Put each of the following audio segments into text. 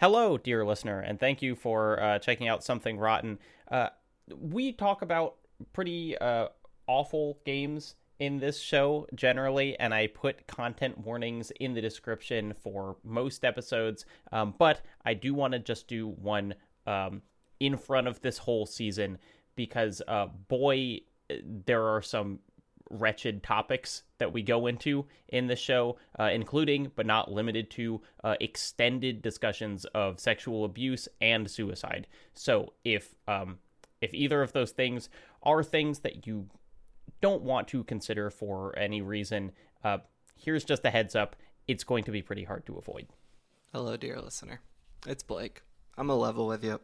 Hello, dear listener, and thank you for uh, checking out Something Rotten. Uh, we talk about pretty uh, awful games in this show generally, and I put content warnings in the description for most episodes. Um, but I do want to just do one um, in front of this whole season because, uh, boy, there are some wretched topics that we go into in the show, uh, including but not limited to uh, extended discussions of sexual abuse and suicide. So if um, if either of those things are things that you don't want to consider for any reason, uh, here's just a heads up: it's going to be pretty hard to avoid. Hello, dear listener. It's Blake. I'm a level with you.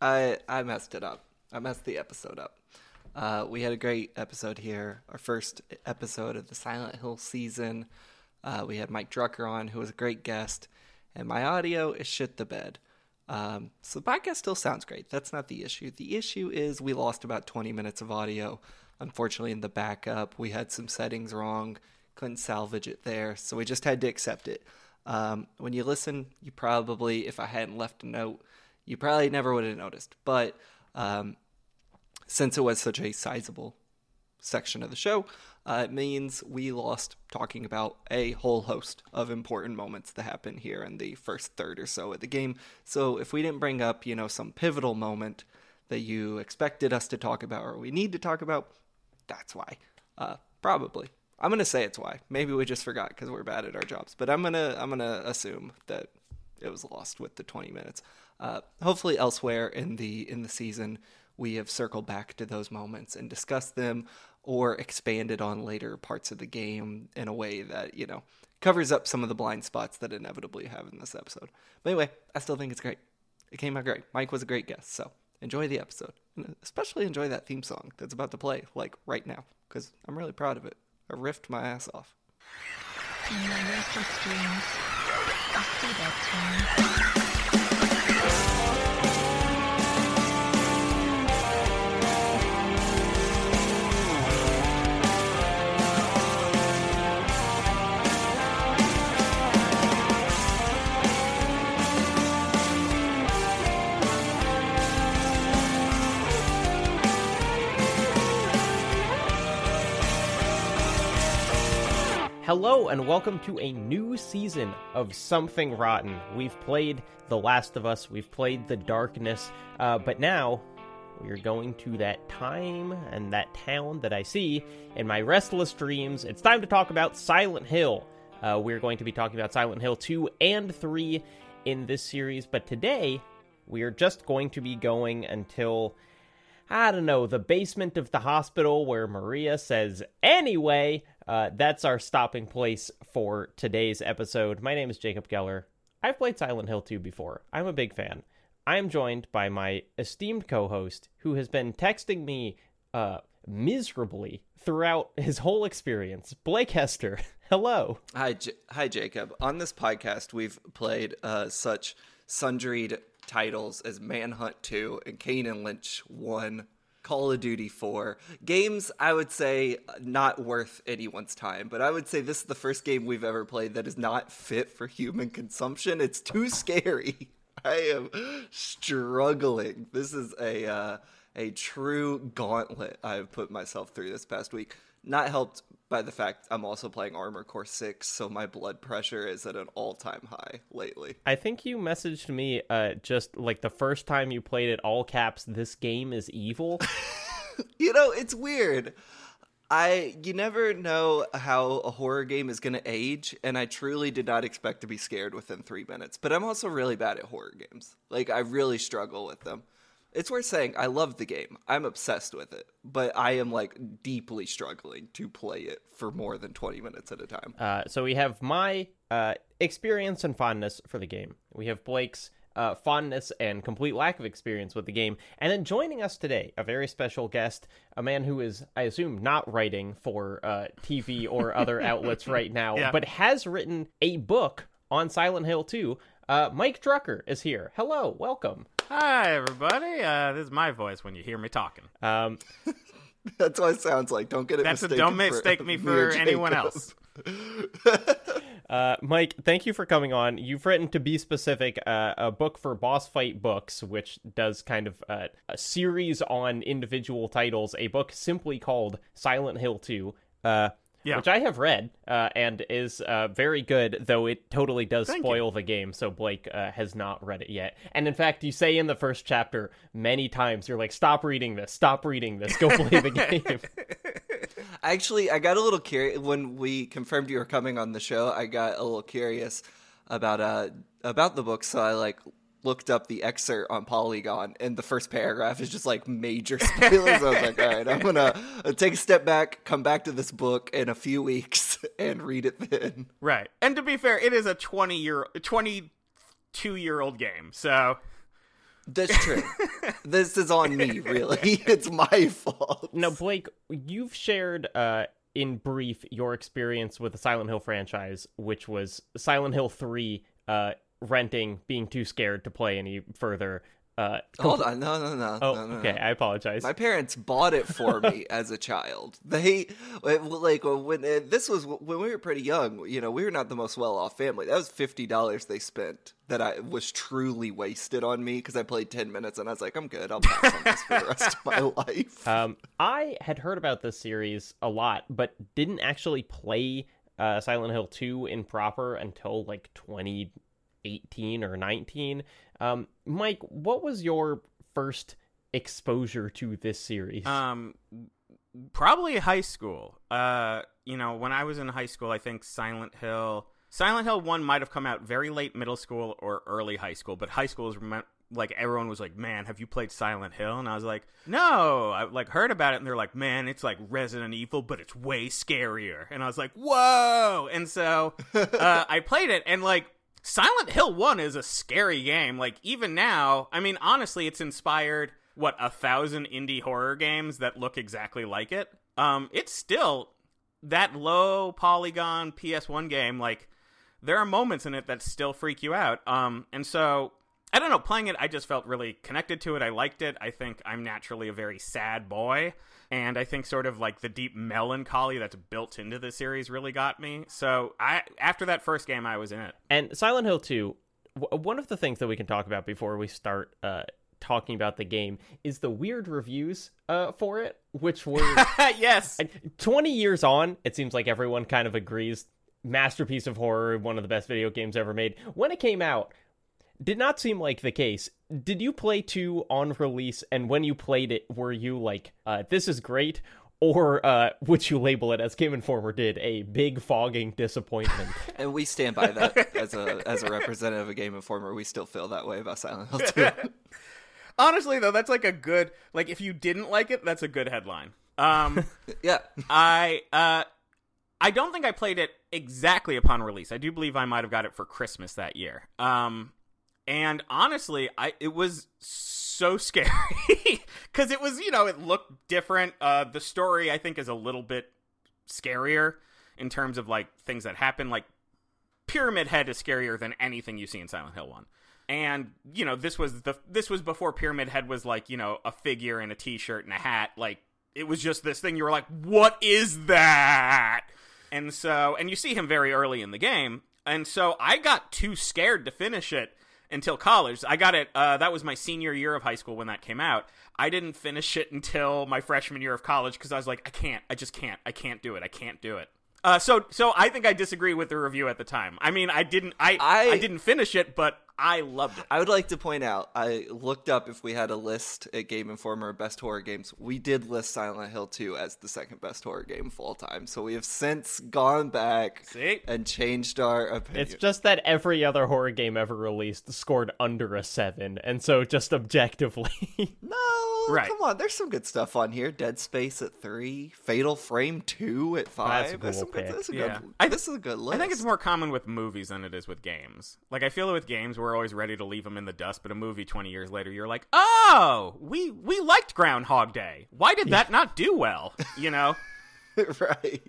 I I messed it up. I messed the episode up. Uh, we had a great episode here, our first episode of the Silent Hill season. Uh, we had Mike Drucker on, who was a great guest, and my audio is shit the bed. Um, so the podcast still sounds great. That's not the issue. The issue is we lost about 20 minutes of audio. Unfortunately, in the backup, we had some settings wrong, couldn't salvage it there, so we just had to accept it. Um, when you listen, you probably, if I hadn't left a note, you probably never would have noticed. But um, since it was such a sizable section of the show, uh, it means we lost talking about a whole host of important moments that happen here in the first third or so of the game. So if we didn't bring up, you know, some pivotal moment that you expected us to talk about or we need to talk about, that's why. Uh, probably. I'm gonna say it's why. Maybe we just forgot because we're bad at our jobs. But I'm gonna I'm gonna assume that it was lost with the 20 minutes. Uh, hopefully, elsewhere in the in the season, we have circled back to those moments and discussed them or expanded on later parts of the game in a way that, you know, covers up some of the blind spots that inevitably have in this episode. But anyway, I still think it's great. It came out great. Mike was a great guest, so enjoy the episode. And especially enjoy that theme song that's about to play, like right now, because I'm really proud of it. I riffed my ass off. In my restless dreams, I see that tune. Hello, and welcome to a new season of Something Rotten. We've played The Last of Us, we've played The Darkness, uh, but now we are going to that time and that town that I see in my restless dreams. It's time to talk about Silent Hill. Uh, we're going to be talking about Silent Hill 2 and 3 in this series, but today we are just going to be going until. I don't know, the basement of the hospital where Maria says, anyway, uh, that's our stopping place for today's episode. My name is Jacob Geller. I've played Silent Hill 2 before. I'm a big fan. I am joined by my esteemed co host who has been texting me uh, miserably throughout his whole experience, Blake Hester. Hello. Hi, J- hi, Jacob. On this podcast, we've played uh, such sundried titles as Manhunt 2 and Kane and Lynch 1 Call of Duty 4. Games, I would say, not worth anyone's time, but I would say this is the first game we've ever played that is not fit for human consumption. It's too scary. I am struggling. This is a uh, a true gauntlet I've put myself through this past week. Not helped by the fact I'm also playing Armored Core 6, so my blood pressure is at an all time high lately. I think you messaged me uh, just like the first time you played it, all caps, this game is evil. you know, it's weird. I you never know how a horror game is going to age and I truly did not expect to be scared within 3 minutes. But I'm also really bad at horror games. Like I really struggle with them it's worth saying I love the game. I'm obsessed with it, but I am like deeply struggling to play it for more than 20 minutes at a time. Uh, so we have my uh, experience and fondness for the game. We have Blake's uh, fondness and complete lack of experience with the game. And then joining us today, a very special guest, a man who is, I assume, not writing for uh, TV or other outlets right now, yeah. but has written a book on Silent Hill 2. Uh, Mike Drucker is here. Hello, welcome. Hi, everybody. Uh, this is my voice when you hear me talking. Um, That's what it sounds like. Don't get it. That's a, don't mistake me for anyone else. Uh, Mike, thank you for coming on. You've written, to be specific, uh, a book for Boss Fight Books, which does kind of uh, a series on individual titles. A book simply called Silent Hill Two. Yeah. Which I have read uh, and is uh, very good, though it totally does Thank spoil the game. So Blake uh, has not read it yet. And in fact, you say in the first chapter many times, you're like, "Stop reading this! Stop reading this! Go play the game." Actually, I got a little curious when we confirmed you were coming on the show. I got a little curious about uh about the book, so I like looked up the excerpt on Polygon, and the first paragraph is just like major spoilers. I was like, all right, I'm gonna uh, take a step back, come back to this book in a few weeks, and read it then. Right. And to be fair, it is a 20 year 22 year old game. So, That's true. this is on me, really. It's my fault. Now, Blake, you've shared uh, in brief your experience with the Silent Hill franchise, which was Silent Hill 3 uh, renting, being too scared to play any further. Uh, Hold on, no, no, no. oh, no, no, okay, no. I apologize. My parents bought it for me as a child. They like when uh, this was when we were pretty young. You know, we were not the most well-off family. That was fifty dollars they spent that I was truly wasted on me because I played ten minutes and I was like, I'm good. I'll pass on this for the rest of my life. Um, I had heard about this series a lot, but didn't actually play uh, Silent Hill 2 in proper until like 2018 or 19. Um, Mike, what was your first exposure to this series? um, probably high school. Uh, you know, when I was in high school, I think Silent Hill, Silent Hill One might have come out very late middle school or early high school, but high school is rem- like everyone was like, "Man, have you played Silent Hill?" And I was like, "No." I like heard about it, and they're like, "Man, it's like Resident Evil, but it's way scarier." And I was like, "Whoa!" And so uh, I played it, and like. Silent Hill 1 is a scary game. Like, even now, I mean, honestly, it's inspired, what, a thousand indie horror games that look exactly like it? Um, it's still that low polygon PS1 game. Like, there are moments in it that still freak you out. Um, and so, I don't know, playing it, I just felt really connected to it. I liked it. I think I'm naturally a very sad boy. And I think sort of like the deep melancholy that's built into the series really got me. So I after that first game, I was in it. And Silent Hill 2, w- one of the things that we can talk about before we start uh, talking about the game is the weird reviews uh, for it, which were yes. 20 years on. It seems like everyone kind of agrees. Masterpiece of horror, one of the best video games ever made. When it came out, did not seem like the case. Did you play 2 on release? And when you played it, were you like, uh, this is great? Or uh, would you label it, as Game Informer did, a big fogging disappointment? And we stand by that as a as a representative of Game Informer. We still feel that way about Silent Hill 2. Honestly, though, that's like a good like if you didn't like it, that's a good headline. Um, yeah. I uh, I don't think I played it exactly upon release. I do believe I might have got it for Christmas that year. Um, and honestly, I it was so scary because it was you know it looked different. Uh, the story I think is a little bit scarier in terms of like things that happen. Like Pyramid Head is scarier than anything you see in Silent Hill One. And you know this was the this was before Pyramid Head was like you know a figure in a T-shirt and a hat. Like it was just this thing. You were like, what is that? And so and you see him very early in the game. And so I got too scared to finish it until college. I got it. Uh, that was my senior year of high school when that came out. I didn't finish it until my freshman year of college because I was like, I can't. I just can't. I can't do it. I can't do it. Uh, so so I think I disagree with the review at the time. I mean, I didn't. I I- I, didn't finish it, but I loved it. I would like to point out, I looked up if we had a list at Game Informer best horror games. We did list Silent Hill 2 as the second best horror game of all time. So we have since gone back See? and changed our opinion. It's just that every other horror game ever released scored under a 7, and so just objectively. no, Right. come on. There's some good stuff on here. Dead Space at 3, Fatal Frame 2 at 5. That's a cool some good, pick. this, is a Yeah. good, I- this is a good list. I think it's more common with movies than it is with games. Like I feel that with games, we're always ready to leave them in the dust, but a movie twenty years later, you're like, oh, we we liked Groundhog Day. Why did that not do well? You know? right.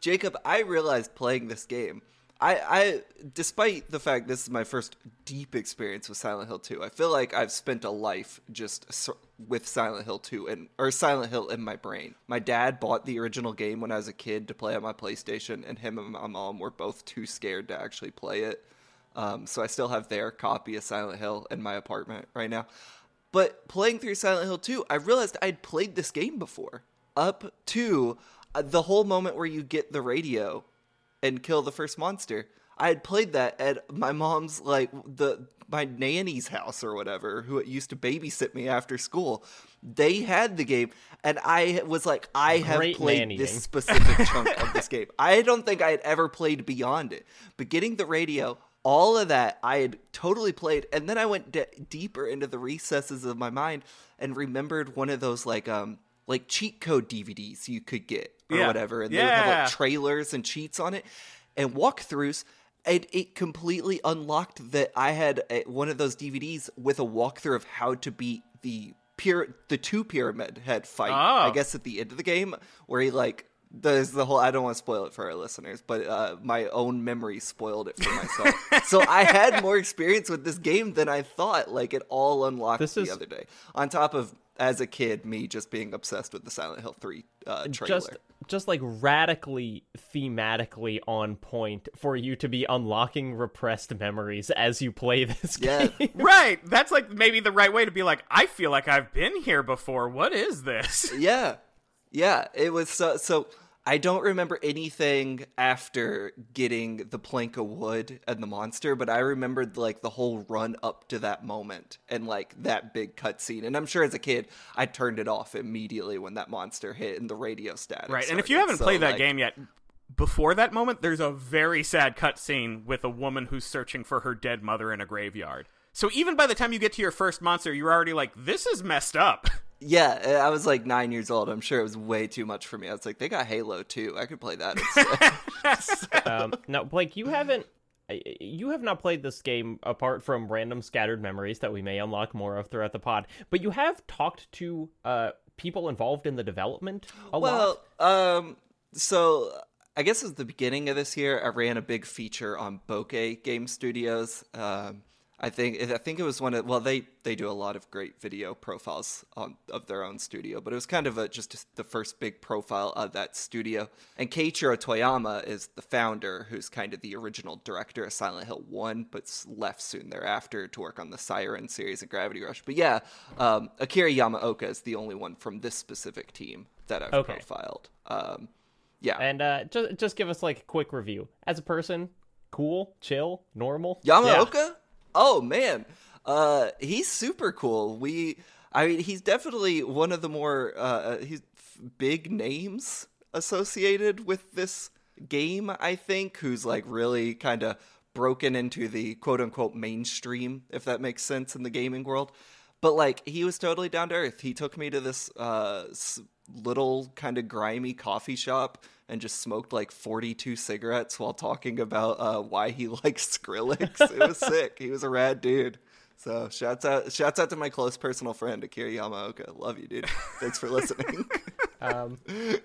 Jacob, I realized playing this game I, I, despite the fact this is my first deep experience with Silent Hill 2, I feel like I've spent a life just so, with Silent Hill 2 and or Silent Hill in my brain. My dad bought the original game when I was a kid to play on my PlayStation, and him and my mom were both too scared to actually play it. Um, so I still have their copy of Silent Hill in my apartment right now. But playing through Silent Hill 2, I realized I'd played this game before. Up to uh, the whole moment where you get the radio and kill the first monster. I had played that at my mom's like the my nanny's house or whatever, who used to babysit me after school. They had the game, and I was like, I have played nannying. this specific chunk of this game. I don't think I had ever played beyond it, but getting the radio. All of that I had totally played, and then I went de- deeper into the recesses of my mind and remembered one of those like um like cheat code DVDs you could get or Yeah. whatever, and they would have like trailers and cheats on it and walkthroughs. And it completely unlocked that I had a, one of those DVDs with a walkthrough of how to beat the pyra- the two pyramid head fight. Oh. I guess at the end of the game, where he like there's the whole. I don't want to spoil it for our listeners, but uh, my own memory spoiled it for myself. so I had more experience with this game than I thought. Like it all unlocked This the is- other day. On top of as a kid, me just being obsessed with the Silent Hill Three uh, trailer. just just like radically thematically on point for you to be unlocking repressed memories as you play this Yeah. game. Right. That's like maybe the right way to be like, I feel like I've been here before. What is this? yeah yeah it was so so i don't remember anything after getting the plank of wood and the monster but i remembered like the whole run up to that moment and like that big cutscene and i'm sure as a kid i turned it off immediately when that monster hit and the radio static Right. And if you haven't So, played that like, game yet, before that moment, there's a very sad cutscene with a woman who's searching for her dead mother in a graveyard. So even by the time you get to your first monster, you're already like, this is messed up. yeah i was like nine years old i'm sure it was way too much for me i was like they got halo too i could play that instead um, now, Blake, you haven't. You have not played this game apart from random scattered memories that we may unlock more of throughout the pod, but you have talked to uh, people involved in the development a lot. Well, um, so I guess at the beginning of this year, I ran a big feature on Bokeh Game Studios. Um, I think I think it was one of well they they do a lot of great video profiles on of their own studio, but it was kind of a, just the first big profile of that studio. And Keiichiro Toyama is the founder, who's kind of the original director of Silent Hill One, but left soon thereafter to work on the Siren series and Gravity Rush. But yeah, um, Akira Yamaoka is the only one from this specific team that I've Okay. profiled. Um, yeah, And uh, just just give us like a quick review as a person. Cool, chill, normal. Yamaoka? Oh man, uh, he's super cool. We, I mean, he's definitely one of the more uh, he's big names associated with this game. I think who's like really kind of broken into the quote unquote mainstream, if that makes sense in the gaming world. But like he was totally down to earth. He took me to this uh, little kind of grimy coffee shop and just smoked like 42 cigarettes while talking about uh, why he likes Skrillex. it was sick. He was a rad dude. So shouts out, shouts out to my close personal friend Akira Yamaoka. Love you, dude. Thanks for listening. Um,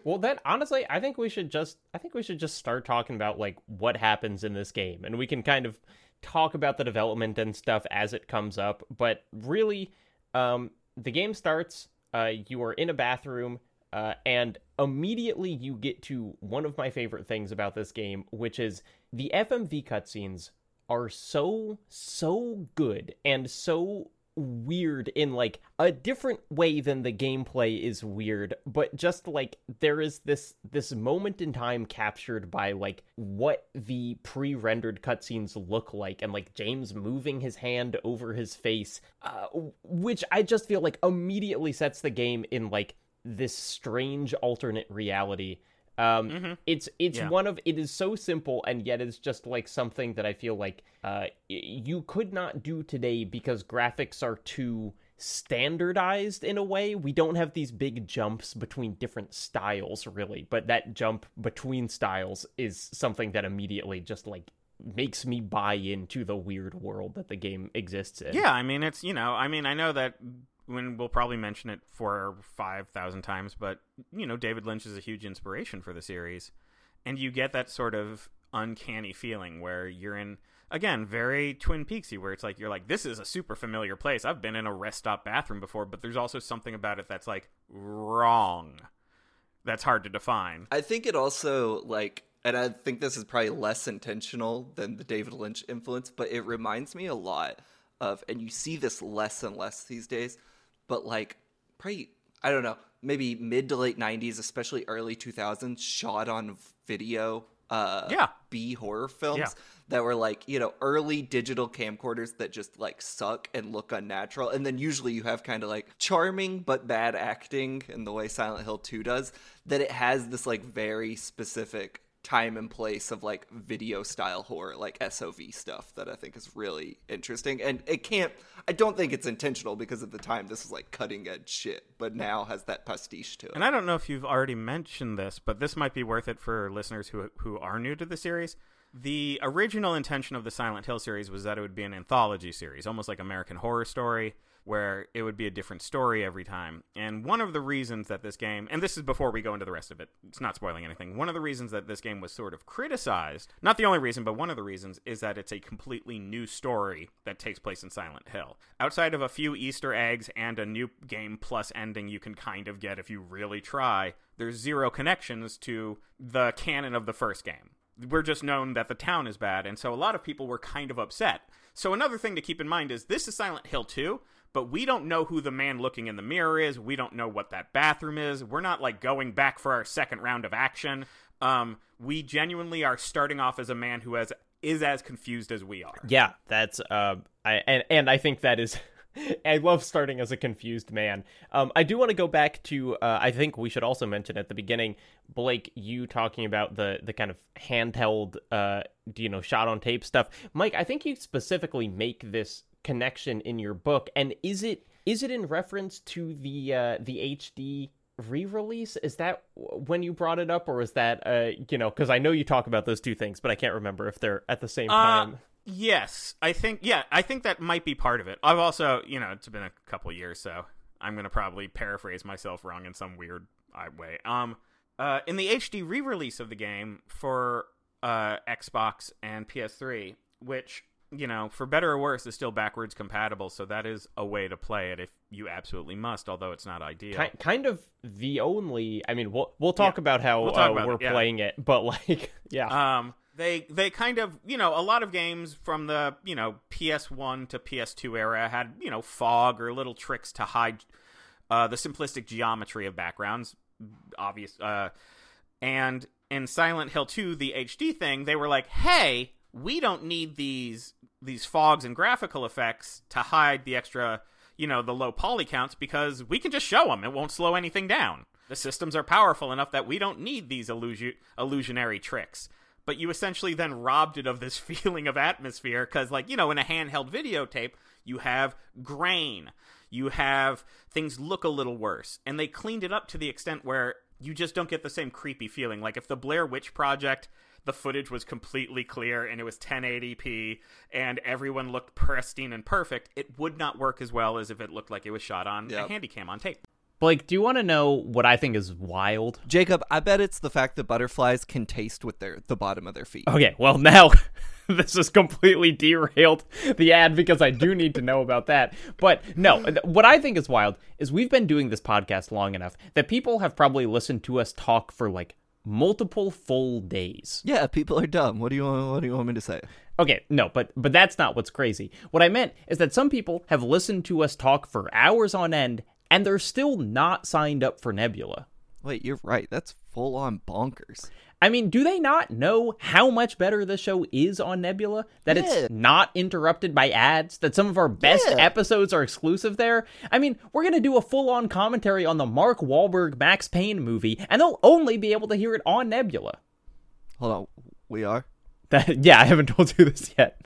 well, then honestly, I think we should just I think we should just start talking about like what happens in this game, and we can kind of talk about the development and stuff as it comes up. But really, um, the game starts. Uh, you are in a bathroom, uh, and immediately you get to one of my favorite things about this game, which is the FMV cutscenes are so so good and so weird in like a different way than the gameplay is weird but just like there is this this moment in time captured by like what the pre-rendered cutscenes look like and like James moving his hand over his face uh, which I just feel like immediately sets the game in like this strange alternate reality um Mhm. it's it's Yeah. one of it is so simple and yet it's just like something that i feel like uh you could not do today because graphics are too standardized in a way we don't have these big jumps between different styles really but that jump between styles is something that immediately just like makes me buy into the weird world that the game exists in Yeah, I mean it's you know, I mean I know that when we'll probably mention it four or five thousand times, but you know, David Lynch is a huge inspiration for the series. And you get that sort of uncanny feeling where you're in again very Twin Peaksy, where it's like you're like this is a super familiar place. I've been in a rest stop bathroom before, but there's also something about it that's like wrong. That's hard to define. I think it also like and I think this is probably less intentional than the David Lynch influence, but it reminds me a lot of and you see this less and less these days, but like probably I don't know, maybe mid to late 90s, especially early 2000s shot on video uh Yeah. B horror films Yeah. that were like, you know, early digital camcorders that just like suck and look unnatural. And then usually you have kind of like charming but bad acting in the way Silent Hill 2 does, that it has this like very specific time and place of like video style horror, like SOV stuff that I think is really interesting. And it can't, I don't think it's intentional because at the time this was like cutting edge shit, but now has that pastiche to it. And I don't know if you've already mentioned this, but this might be worth it for listeners who who are new to the series. The original intention of the Silent Hill series was that it would be an anthology series, almost like American Horror Story, where it would be a different story every time. And one of the reasons that this game, and this is before we go into the rest of it, it's not spoiling anything. One of the reasons that this game was sort of criticized, not the only reason, but one of the reasons, is that it's a completely new story that takes place in Silent Hill. Outside of a few Easter eggs and a new game plus ending you can kind of get if you really try, there's zero connections to the canon of the first game we're just known that the town is bad, and so a lot of people were kind of upset. So another thing to keep in mind is this is Silent Hill 2, but we don't know who the man looking in the mirror is. We don't know what that bathroom is. We're not like going back for our second round of action. Um, we genuinely are starting off as a man who has is as confused as we are. Yeah, that's uh, I and and I think that is. I love starting as a confused man. Um, I do want to go back to. Uh, I think we should also mention at the beginning, Blake, you talking about the the kind of handheld, uh, you know, shot on tape stuff. Mike, I think you specifically make this connection in your book, and is it is it in reference to the uh, the HD re-release is that when you brought it up or is that uh you know because i know you talk about those two things but i can't remember if they're at the same time Uh, yes, I think yeah, I think that might be part of it. I've also, you know, it's been a couple years, so I'm gonna probably paraphrase myself wrong in some weird way. Um, uh, in the HD re-release of the game for uh Xbox and PS3, which you know, for better or worse, is still backwards compatible. So that is a way to play it if you absolutely must, although it's not ideal. Ki- kind of the only i mean we'll we'll talk Yeah. about how We'll talk uh, about we're it, yeah. playing it but like yeah Um, they they kind of you know a lot of games from the you know PS1 to PS2 era had you know fog or little tricks to hide uh, the simplistic geometry of backgrounds, obvious. Uh, and in Silent Hill 2, the HD thing, they were like, hey, we don't need these these fogs and graphical effects to hide the extra you know the low poly counts because we can just show them it won't slow anything down the systems are powerful enough that we don't need these illusion- illusionary tricks but you essentially then robbed it of this feeling of atmosphere because like you know in a handheld videotape you have grain you have things look a little worse and they cleaned it up to the extent where you just don't get the same creepy feeling like if the blair witch project the footage was completely clear and it was 1080p and everyone looked pristine and perfect it would not work as well as if it looked like it was shot on Yep. a handy cam on tape blake do you want to know what i think is wild Jacob, I bet it's the fact that butterflies can taste with their the bottom of their feet. okay well now this is completely derailed the ad because i do need to know about that but no what i think is wild is we've been doing this podcast long enough that people have probably listened to us talk for like multiple full days Yeah, people are dumb. What do you want? What do you want me to say? Okay, no, but but that's not what's crazy. What I meant is that some people have listened to us talk for hours on end and they're still not signed up for Nebula. Wait, you're right. That's full on bonkers. I mean, do they not know how much better the show is on Nebula? That Yeah. it's not interrupted by ads? That some of our best Yeah. episodes are exclusive there? I mean, we're going to do a full on commentary on the Mark Wahlberg Max Payne movie, and they'll only be able to hear it on Nebula. Hold on, we are. That, yeah, I haven't told you this yet.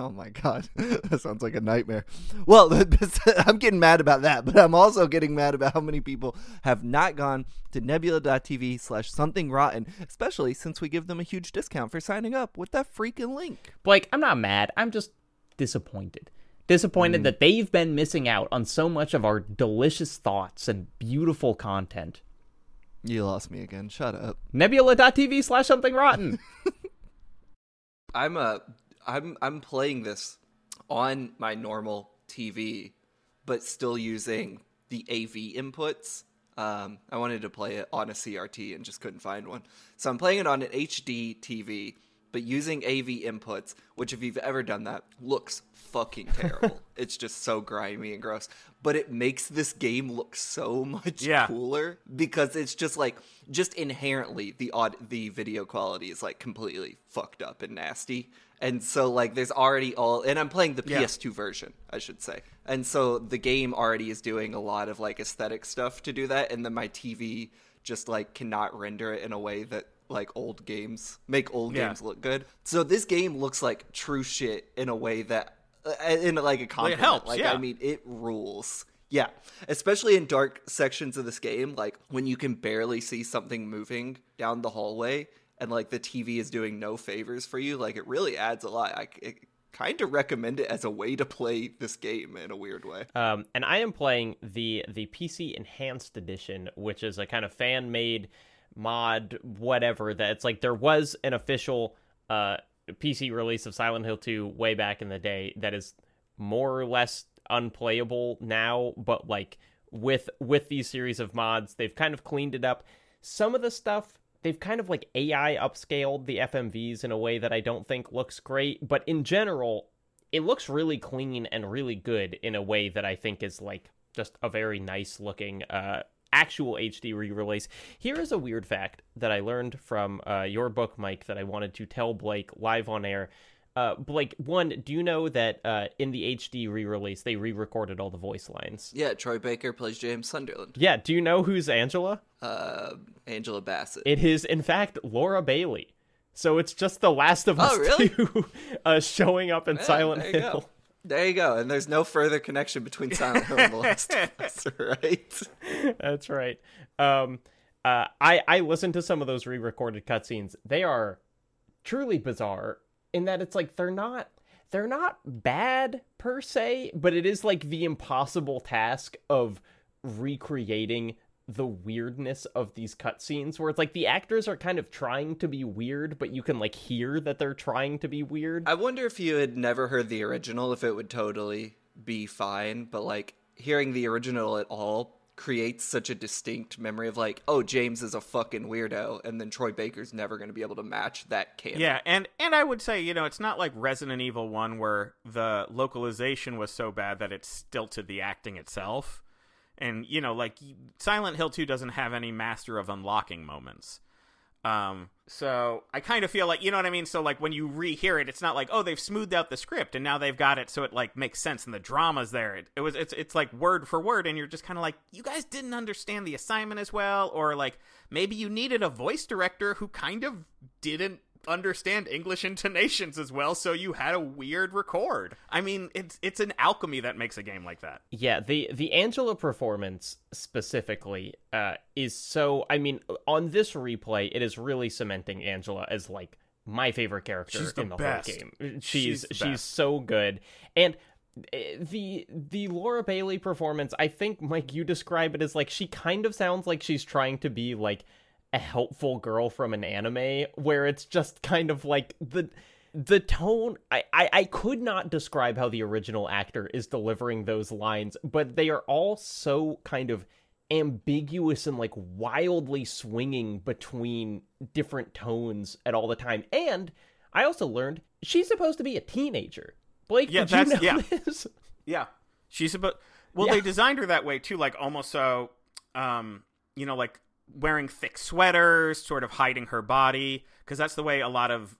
Oh my god, that sounds like a nightmare. Well, I'm getting mad about that, but I'm also getting mad about how many people have not gone to nebula.tv slash something rotten, especially since we give them a huge discount for signing up with that freaking link. Blake, I'm not mad. I'm just disappointed. Disappointed mm. that they've been missing out on so much of our delicious thoughts and beautiful content. You lost me again. Shut up. Nebula.tv slash something rotten. I'm a I'm I'm playing this on my normal TV, but still using the AV inputs. Um, I wanted to play it on a CRT and just couldn't find one, so I'm playing it on an HD TV, but using AV inputs. Which, if you've ever done that, looks fucking terrible. it's just so grimy and gross. But it makes this game look so much Yeah. cooler because it's just like just inherently the odd the video quality is like completely fucked up and nasty. And so like there's already all and I'm playing the Yeah. PS2 version, I should say. And so the game already is doing a lot of like aesthetic stuff to do that and then my TV just like cannot render it in a way that like old games make old Yeah. games look good. So this game looks like true shit in a way that in like a compliment. helps, like yeah. I mean it rules. Yeah, especially in dark sections of this game, like when you can barely see something moving down the hallway and like the TV is doing no favors for you, like it really adds a lot. I, kind of recommend it as a way to play this game in a weird way. Um, and I am playing the the PC Enhanced Edition, which is a kind of fan made mod, whatever. That it's like there was an official uh, PC release of Silent Hill 2 way back in the day that is more or less unplayable now, but like with with these series of mods, they've kind of cleaned it up. Some of the stuff they've kind of like AI upscaled the FMVs in a way that I don't think looks great, but in general, it looks really clean and really good in a way that I think is like just a very nice looking uh actual HD re-release. Here is a weird fact that I learned from uh, your book, Mike, that I wanted to tell Blake live on air. Uh, Blake, one, do you know that uh, in the HD re-release they re-recorded all the voice lines? Yeah, Troy Baker plays James Sunderland. Yeah, do you know who's Angela? Uh, Angela Bassett. It is, in fact, Laura Bailey. So it's just The Last of Us Oh, really? 2 uh, showing up in Silent Hill. go. There you go. And there's no further connection between Silent Hill and The Last of Us, right? That's right. Um, uh, I I listened to some of those re-recorded cutscenes. They are truly bizarre in that it's like they're not they're not bad per se, but it is like the impossible task of recreating the weirdness of these cutscenes where it's like the actors are kind of trying to be weird, but you can like hear that they're trying to be weird. I wonder if you had never heard the original, if it would totally be fine. But like hearing the original at all creates such a distinct memory of like, oh, James is a fucking weirdo, and then Troy Baker's never going to be able to match that canon. Yeah, and and I would say, you know, it's not like Resident Evil 1 where the localization was so bad that it stilted the acting itself. And, you know, like Silent Hill 2 doesn't have any master of unlocking moments. Um, so I kind of feel like, you know what I mean? So like when you rehear it, it's not like, oh, they've smoothed out the script and now they've got it so it like makes sense and the drama's there. It, it was it's it's like word for word and you're just kind of like, you guys didn't understand the assignment as well or like maybe you needed a voice director who kind of didn't understand English intonations as well, so you had a weird record. I mean, it's it's an alchemy that makes a game like that. Yeah, the the Angela performance specifically uh, is so. I mean, on this replay, it is really cementing Angela as like my favorite character She's the in the best. whole game. She's She's she's, so good, and uh, the the Laura Bailey performance. I think Mike, you describe it as like she kind of sounds like she's trying to be like a helpful girl from an anime, where it's just kind of like the the tone I, I i could not describe how the original actor is delivering those lines but they are all so kind of ambiguous and like wildly swinging between different tones at all the time and i also learned she's supposed to be a teenager blake Yeah, did you know yeah. this Yeah, she's about. Well, Yeah. they designed her that way too, like almost so, um, you know, like wearing thick sweaters, sort of hiding her body, because that's the way a lot of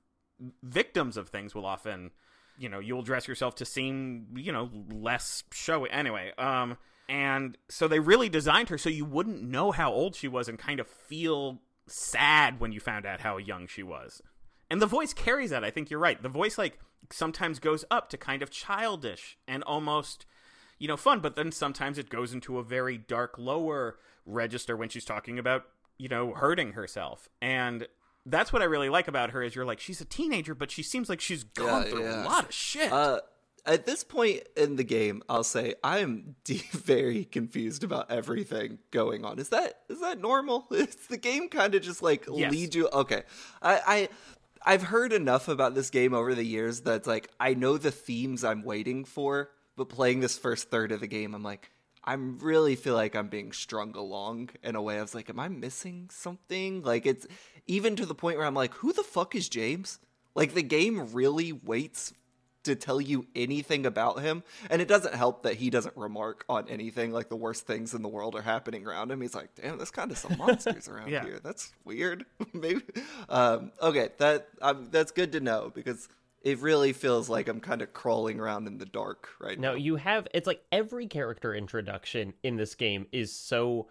victims of things will often, you know, you'll dress yourself to seem, you know, less showy. Anyway, um, and so they really designed her so you wouldn't know how old she was and kind of feel sad when you found out how young she was. And the voice carries that. I think you're right. The voice like sometimes goes up to kind of childish and almost you know fun, but then sometimes it goes into a very dark lower register when she's talking about, you know, hurting herself. And that's what I really like about her is you're like she's a teenager but she seems like she's gone Yeah, through yeah. a lot of shit. Uh, at this point in the game, I'll say I am de- very confused about everything going on. Is that is that normal? Is the game kind of just like Yes. lead you? Okay, I, I I've heard enough about this game over the years that's like I know the themes I'm waiting for, but playing this first third of the game, I'm like, I really feel like I'm being strung along in a way. I was like, am I missing something? Like it's even to the point where I'm like, who the fuck is James? Like the game really waits to tell you anything about him. And it doesn't help that he doesn't remark on anything like the worst things in the world are happening around him. He's like, damn, there's kind of some monsters around Yeah. here. That's weird. Maybe. Um, okay, that um, that's good to know because it really feels like I'm kind of crawling around in the dark right No, now. you have it's like every character introduction in this game is so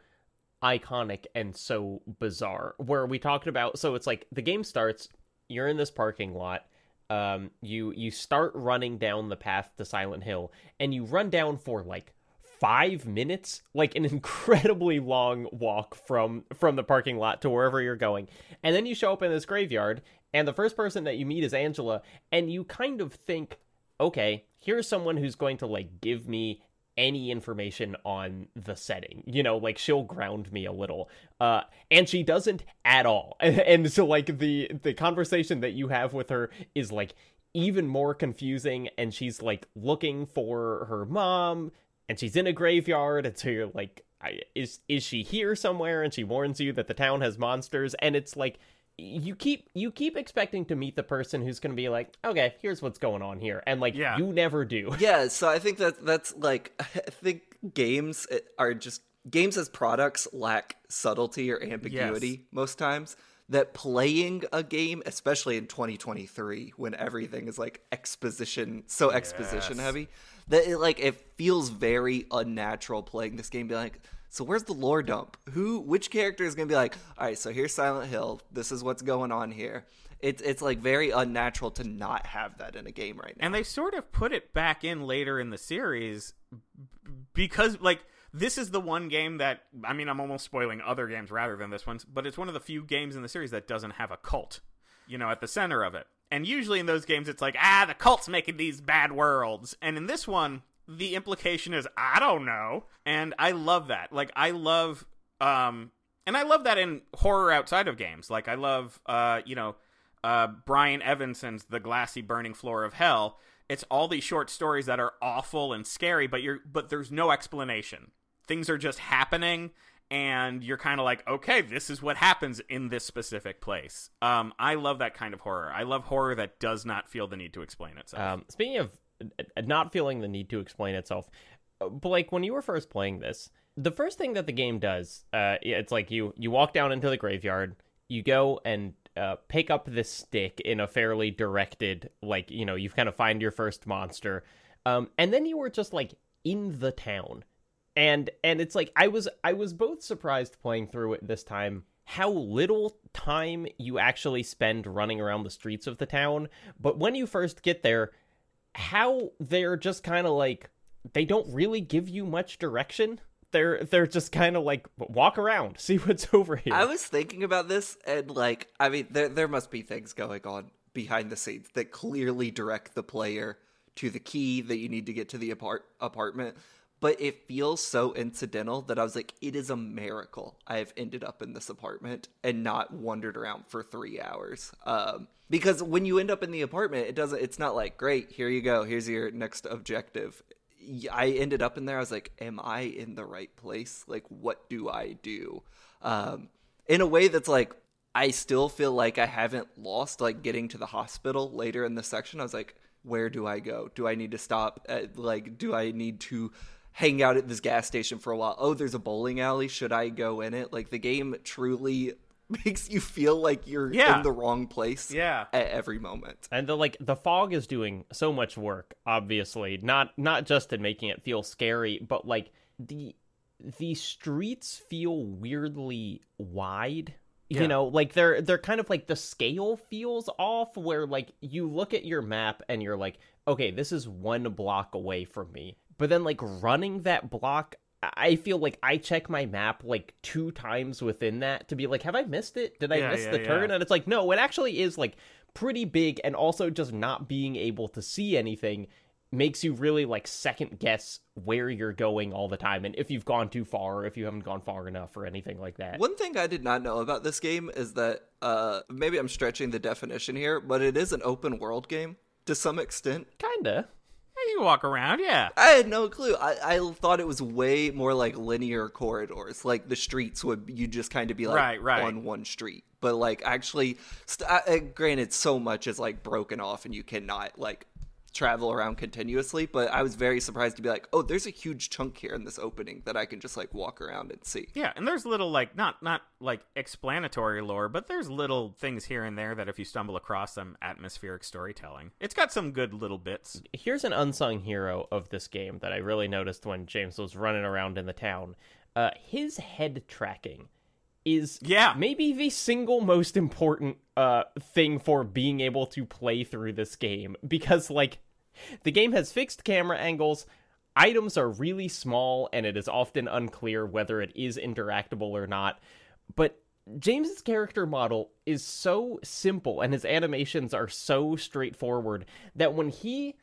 iconic and so bizarre. Where we talked about so it's like the game starts, you're in this parking lot, um you you start running down the path to Silent Hill and you run down for like 5 minutes, like an incredibly long walk from from the parking lot to wherever you're going. And then you show up in this graveyard and the first person that you meet is Angela and you kind of think okay, here's someone who's going to like give me any information on the setting. You know, like she'll ground me a little. Uh and she doesn't at all. And, so like the the conversation that you have with her is like even more confusing and she's like looking for her mom and she's in a graveyard and so you're like is is she here somewhere and she warns you that the town has monsters and it's like you keep you keep expecting to meet the person who's going to be like okay here's what's going on here and like Yeah. you never do yeah, so I think that that's like I think games are just games as products lack subtlety or ambiguity most times. That playing a game, especially in 2023, when everything is like exposition, so exposition Yes. heavy, that it like it feels very unnatural playing this game. Be like, so where's the lore dump? Who, which character is gonna be like, all right, so here's Silent Hill. This is what's going on here. It's it's like very unnatural to not have that in a game right now. and they sort of put it back in later in the series because like this is the one game that I mean I'm almost spoiling other games rather than this one, but it's one of the few games in the series that doesn't have a cult, you know, at the center of it. And usually in those games it's like, ah, the cult's making these bad worlds. And in this one, the implication is I don't know. And I love that. Like I love um and I love that in horror outside of games. Like I love uh, you know, uh, Brian Evenson's The Glassy Burning Floor of Hell. It's all these short stories that are awful and scary, but you're but there's no explanation. Things are just happening and you're kind of like, okay, this is what happens in this specific place. Um, I love that kind of horror. I love horror that does not feel the need to explain itself. Um, speaking of not feeling the need to explain itself, uh, Blake, when you were first playing this, the first thing that the game does, uh, it's like you you walk down into the graveyard, you go and uh, pick up this stick in a fairly directed, like you know, you've kind of find your first monster, um, and then you were just like in the town, and and it's like I was I was both surprised playing through it this time how little time you actually spend running around the streets of the town, but when you first get there, how they're just kind of like they don't really give you much direction. They're they're just kind of like walk around, see what's over here. I was thinking about this, and like, I mean, there there must be things going on behind the scenes that clearly direct the player to the key that you need to get to the apart- apartment. But it feels so incidental that I was like, it is a miracle I have ended up in this apartment and not wandered around for three hours. Um, because when you end up in the apartment, it doesn't. It's not like, great, here you go, here's your next objective. I ended up in there. I was like, "Am I in the right place? Like, what do I do?" Um, in a way that's like, I still feel like I haven't lost. Like getting to the hospital later in the section, I was like, "Where do I go? Do I need to stop? At, like, do I need to hang out at this gas station for a while? Oh, there's a bowling alley. Should I go in it?" Like the game truly makes you feel like you're Yeah. in the wrong place. Yeah. at every moment. and the like the fog is doing so much work obviously not not just in making it feel scary but like the the streets feel weirdly wide Yeah. you know like they're they're kind of like the scale feels off where like you look at your map and you're like okay this is one block away from me but then like running that block I feel like I check my map like two times within that to be like, have I missed it? Did I Yeah, miss yeah, the turn? And it's like, no, it actually is like pretty big, and also just not being able to see anything makes you really like second guess where you're going all the time and if you've gone too far or if you haven't gone far enough or anything like that. One thing I did not know about this game is that uh, maybe I'm stretching the definition here, but it is an open world game to some extent. Kinda. You walk around, yeah. I had no clue. I, I thought it was way more like linear corridors, like the streets would you just kind of be like Right, right. on one street, but like actually, st- uh, granted, so much is like broken off and you cannot like travel around continuously. But I was very surprised to be like, oh, there's a huge chunk here in this opening that I can just like walk around and see. Yeah, and there's little like not not like explanatory lore, but there's little things here and there that if you stumble across them, atmospheric storytelling. It's got some good little bits. Here's an unsung hero of this game that I really noticed when James was running around in the town. Uh, his head tracking is Yeah. maybe the single most important uh thing for being able to play through this game. Because like the game has fixed camera angles. Items are really small and it is often unclear whether it is interactable or not. But James's character model is so simple and his animations are so straightforward that when he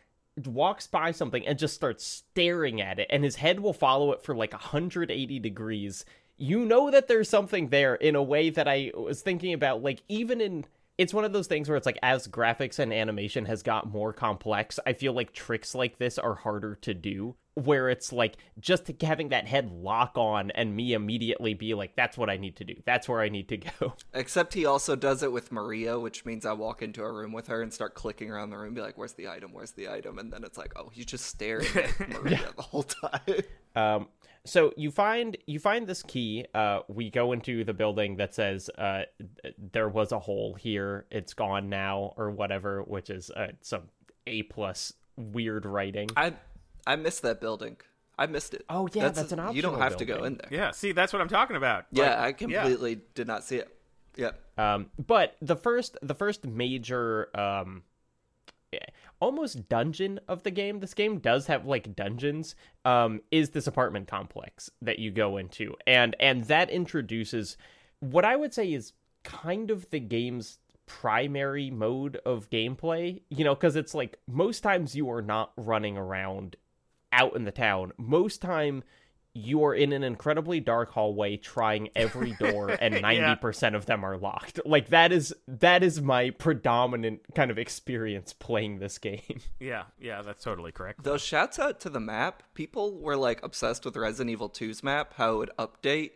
walks by something and just starts staring at it and his head will follow it for like 180 degrees you know that there's something there in a way that I was thinking about like even in it's one of those things where it's like as graphics and animation has got more complex, I feel like tricks like this are harder to do. Where it's like just having that head lock on and me immediately be like, that's what I need to do. That's where I need to go. Except he also does it with Maria, which means I walk into a room with her and start clicking around the room, be like, "Where's the item? Where's the item?" And then it's like, "Oh, he's just staring at Maria the whole time." Um, so you find you find this key. Uh, we go into the building that says uh, there was a hole here. It's gone now, or whatever, which is uh, some A plus weird writing. I I missed that building. I missed it. Oh, yeah, that's an option. You don't optional have to go in there. Yeah, see, that's what I'm talking about. Yeah, Like, I completely did not see it. Yeah. Um, but the first the first major um almost dungeon of the game. This game does have like dungeons um is this apartment complex that you go into. And and that introduces what i would say is kind of the game's primary mode of gameplay you know because it's like most times you are not running around out in the town. Most time you are in an incredibly dark hallway trying every door and 90% of them are locked like that is that is my predominant kind of experience playing this game Yeah, yeah, that's totally correct. Though shouts out to the map, people were like obsessed with Resident Evil 2's map, how it would update.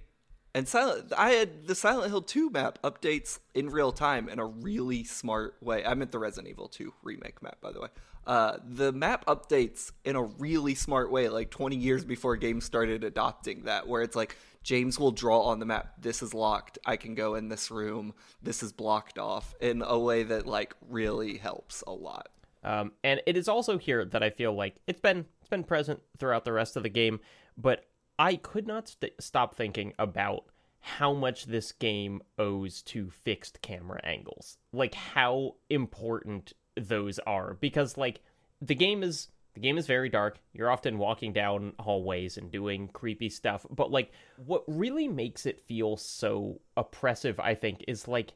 And Silent I had the Silent Hill 2 map updates in real time in a really smart way. I meant the Resident Evil 2 remake map, by the way. Uh, the map updates in a really smart way, like 20 years before games started adopting that, where it's like James will draw on the map, this is locked, I can go in this room, this is blocked off, in a way that like really helps a lot. Um, and it is also here that I feel like it's been it's been present throughout the rest of the game, but I could not st- stop thinking about how much this game owes to fixed camera angles, like how important those are, because like the game is the game is very dark. You're often walking down hallways and doing creepy stuff, but like what really makes it feel so oppressive, I think, is like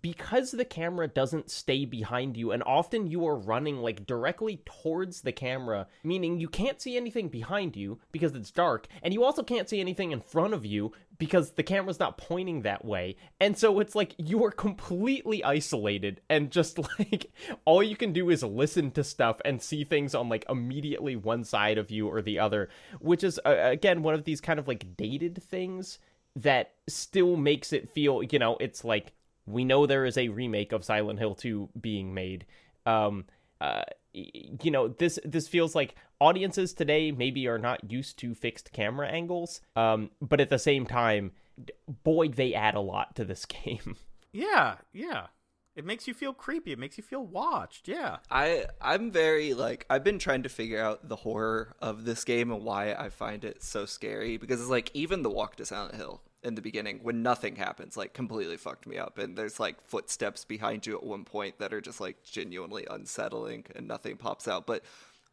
because the camera doesn't stay behind you and often you are running like directly towards the camera meaning you can't see anything behind you because it's dark and you also can't see anything in front of you because the camera's not pointing that way. And so it's like you are completely isolated and just like all you can do is listen to stuff and see things on like immediately one side of you or the other which is uh, again one of these kind of like dated things that still makes it feel you know it's like we know there is a remake of Silent Hill 2 being made. Um, uh, you know, this this feels like audiences today maybe are not used to fixed camera angles. Um, but at the same time, boy, they add a lot to this game. Yeah, yeah. It makes you feel creepy. It makes you feel watched. Yeah. I I'm very like I've been trying to figure out the horror of this game and why I find it so scary because it's like even the walk to Silent Hill in the beginning when nothing happens like completely fucked me up and there's like footsteps behind you at one point that are just like genuinely unsettling and nothing pops out but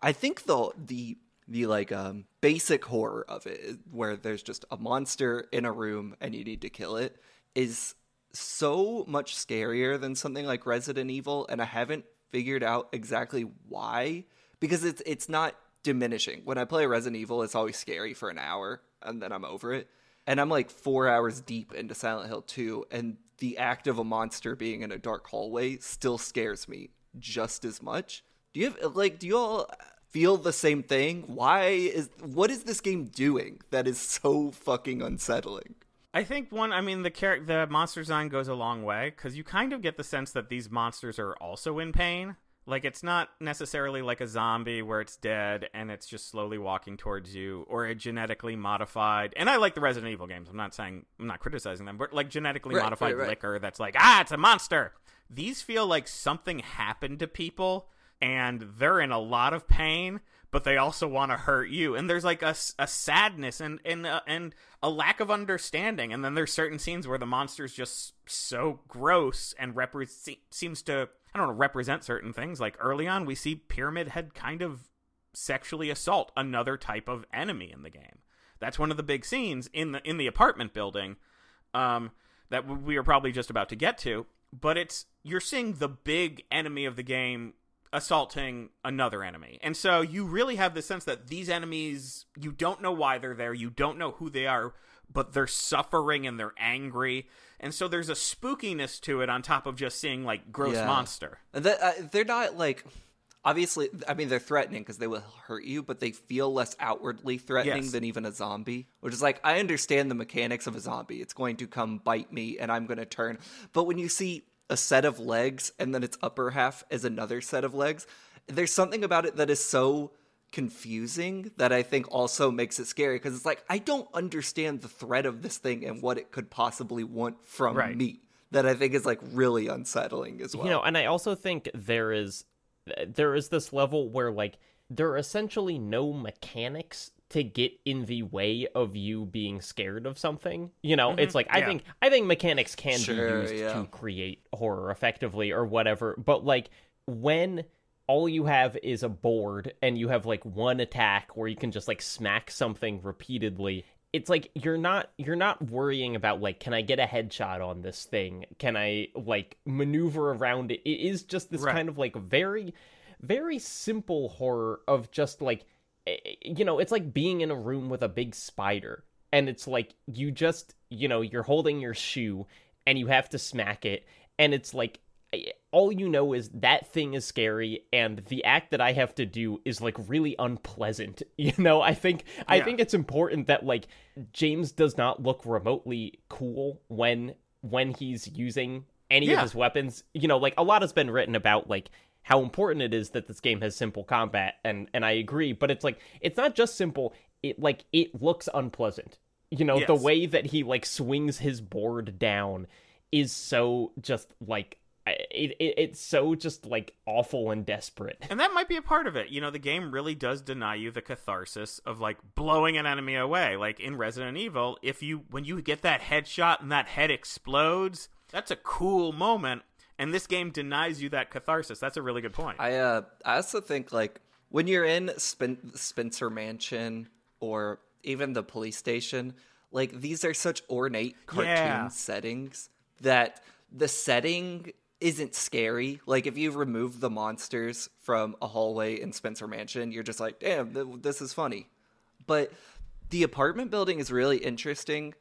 I think the the the like um basic horror of it where there's just a monster in a room and you need to kill it is so much scarier than something like Resident Evil, and I haven't figured out exactly why. because it's it's not diminishing. When I play Resident Evil, it's always scary for an hour and then I'm over it. And I'm like 4 hours deep into Silent Hill 2 and the act of a monster being in a dark hallway still scares me just as much. Do you have like do you all feel the same thing? Why is what is this game doing that is so fucking unsettling? I think one. I mean, the char- the monster design goes a long way because you kind of get the sense that these monsters are also in pain. Like it's not necessarily like a zombie where it's dead and it's just slowly walking towards you, or a genetically modified. And I like the Resident Evil games. I'm not saying I'm not criticizing them, but like genetically Right, modified right, right. Licker that's like ah, it's a monster. These feel like something happened to people and they're in a lot of pain, but they also want to hurt you. And there's like a sadness and and uh, and a lack of understanding. And then there's certain scenes where the monster's just so gross and repre- seems to I don't know represent certain things. Like early on, we see Pyramid Head kind of sexually assault another type of enemy in the game. That's one of the big scenes in the in the apartment building um, that we are probably just about to get to. But it's you're seeing the big enemy of the game assaulting another enemy, and so you really have the sense that these enemies you don't know why they're there, you don't know who they are, but they're suffering and they're angry, and so there's a spookiness to it on top of just seeing like gross Yeah. monster. And that, uh, they're not like obviously I mean they're threatening because they will hurt you, but they feel less outwardly threatening Yes. than even a zombie. Which is like I understand the mechanics of a zombie. It's going to come bite me and I'm going to turn. But when you see a set of legs and then its upper half is another set of legs, there's something about it that is so confusing that I think also makes it scary because it's like I don't understand the threat of this thing and what it could possibly want from Right. me. That I think is like really unsettling as well. You know, and I also think there is there is this level where like there are essentially no mechanics to get in the way of you being scared of something. You know, it's mm-hmm. like I yeah. think I think mechanics can Sure, be used yeah. to create horror effectively or whatever, but like when all you have is a board and you have like one attack where you can just like smack something repeatedly it's like you're not you're not worrying about like can i get a headshot on this thing can i like maneuver around it it is just this Right. kind of like very very simple horror of just like you know it's like being in a room with a big spider and it's like you just you know you're holding your shoe and you have to smack it and it's like eh, all you know is that thing is scary and the act that i have to do is like really unpleasant you know? I think i think it's important that like james does not look remotely cool when when he's using any of his weapons. You know like a lot has been written about like how important it is that this game has simple combat and and i agree but it's like it's not just simple it like it looks unpleasant you know the way that he like swings his board down is so just like it, it it's so just like awful and desperate And that might be a part of it. You know, the game really does deny you the catharsis of like blowing an enemy away. Like in Resident Evil, if you when you get that headshot and that head explodes, that's a cool moment. And this game denies you that catharsis. That's a really good point. I uh I also think like when you're in Spen- Spencer Mansion or even the police station, like these are such ornate cartoon Yeah. settings that the setting isn't scary. Like if you remove the monsters from a hallway in Spencer Mansion, you're just like, "Damn, th- this is funny." But the apartment building is really interesting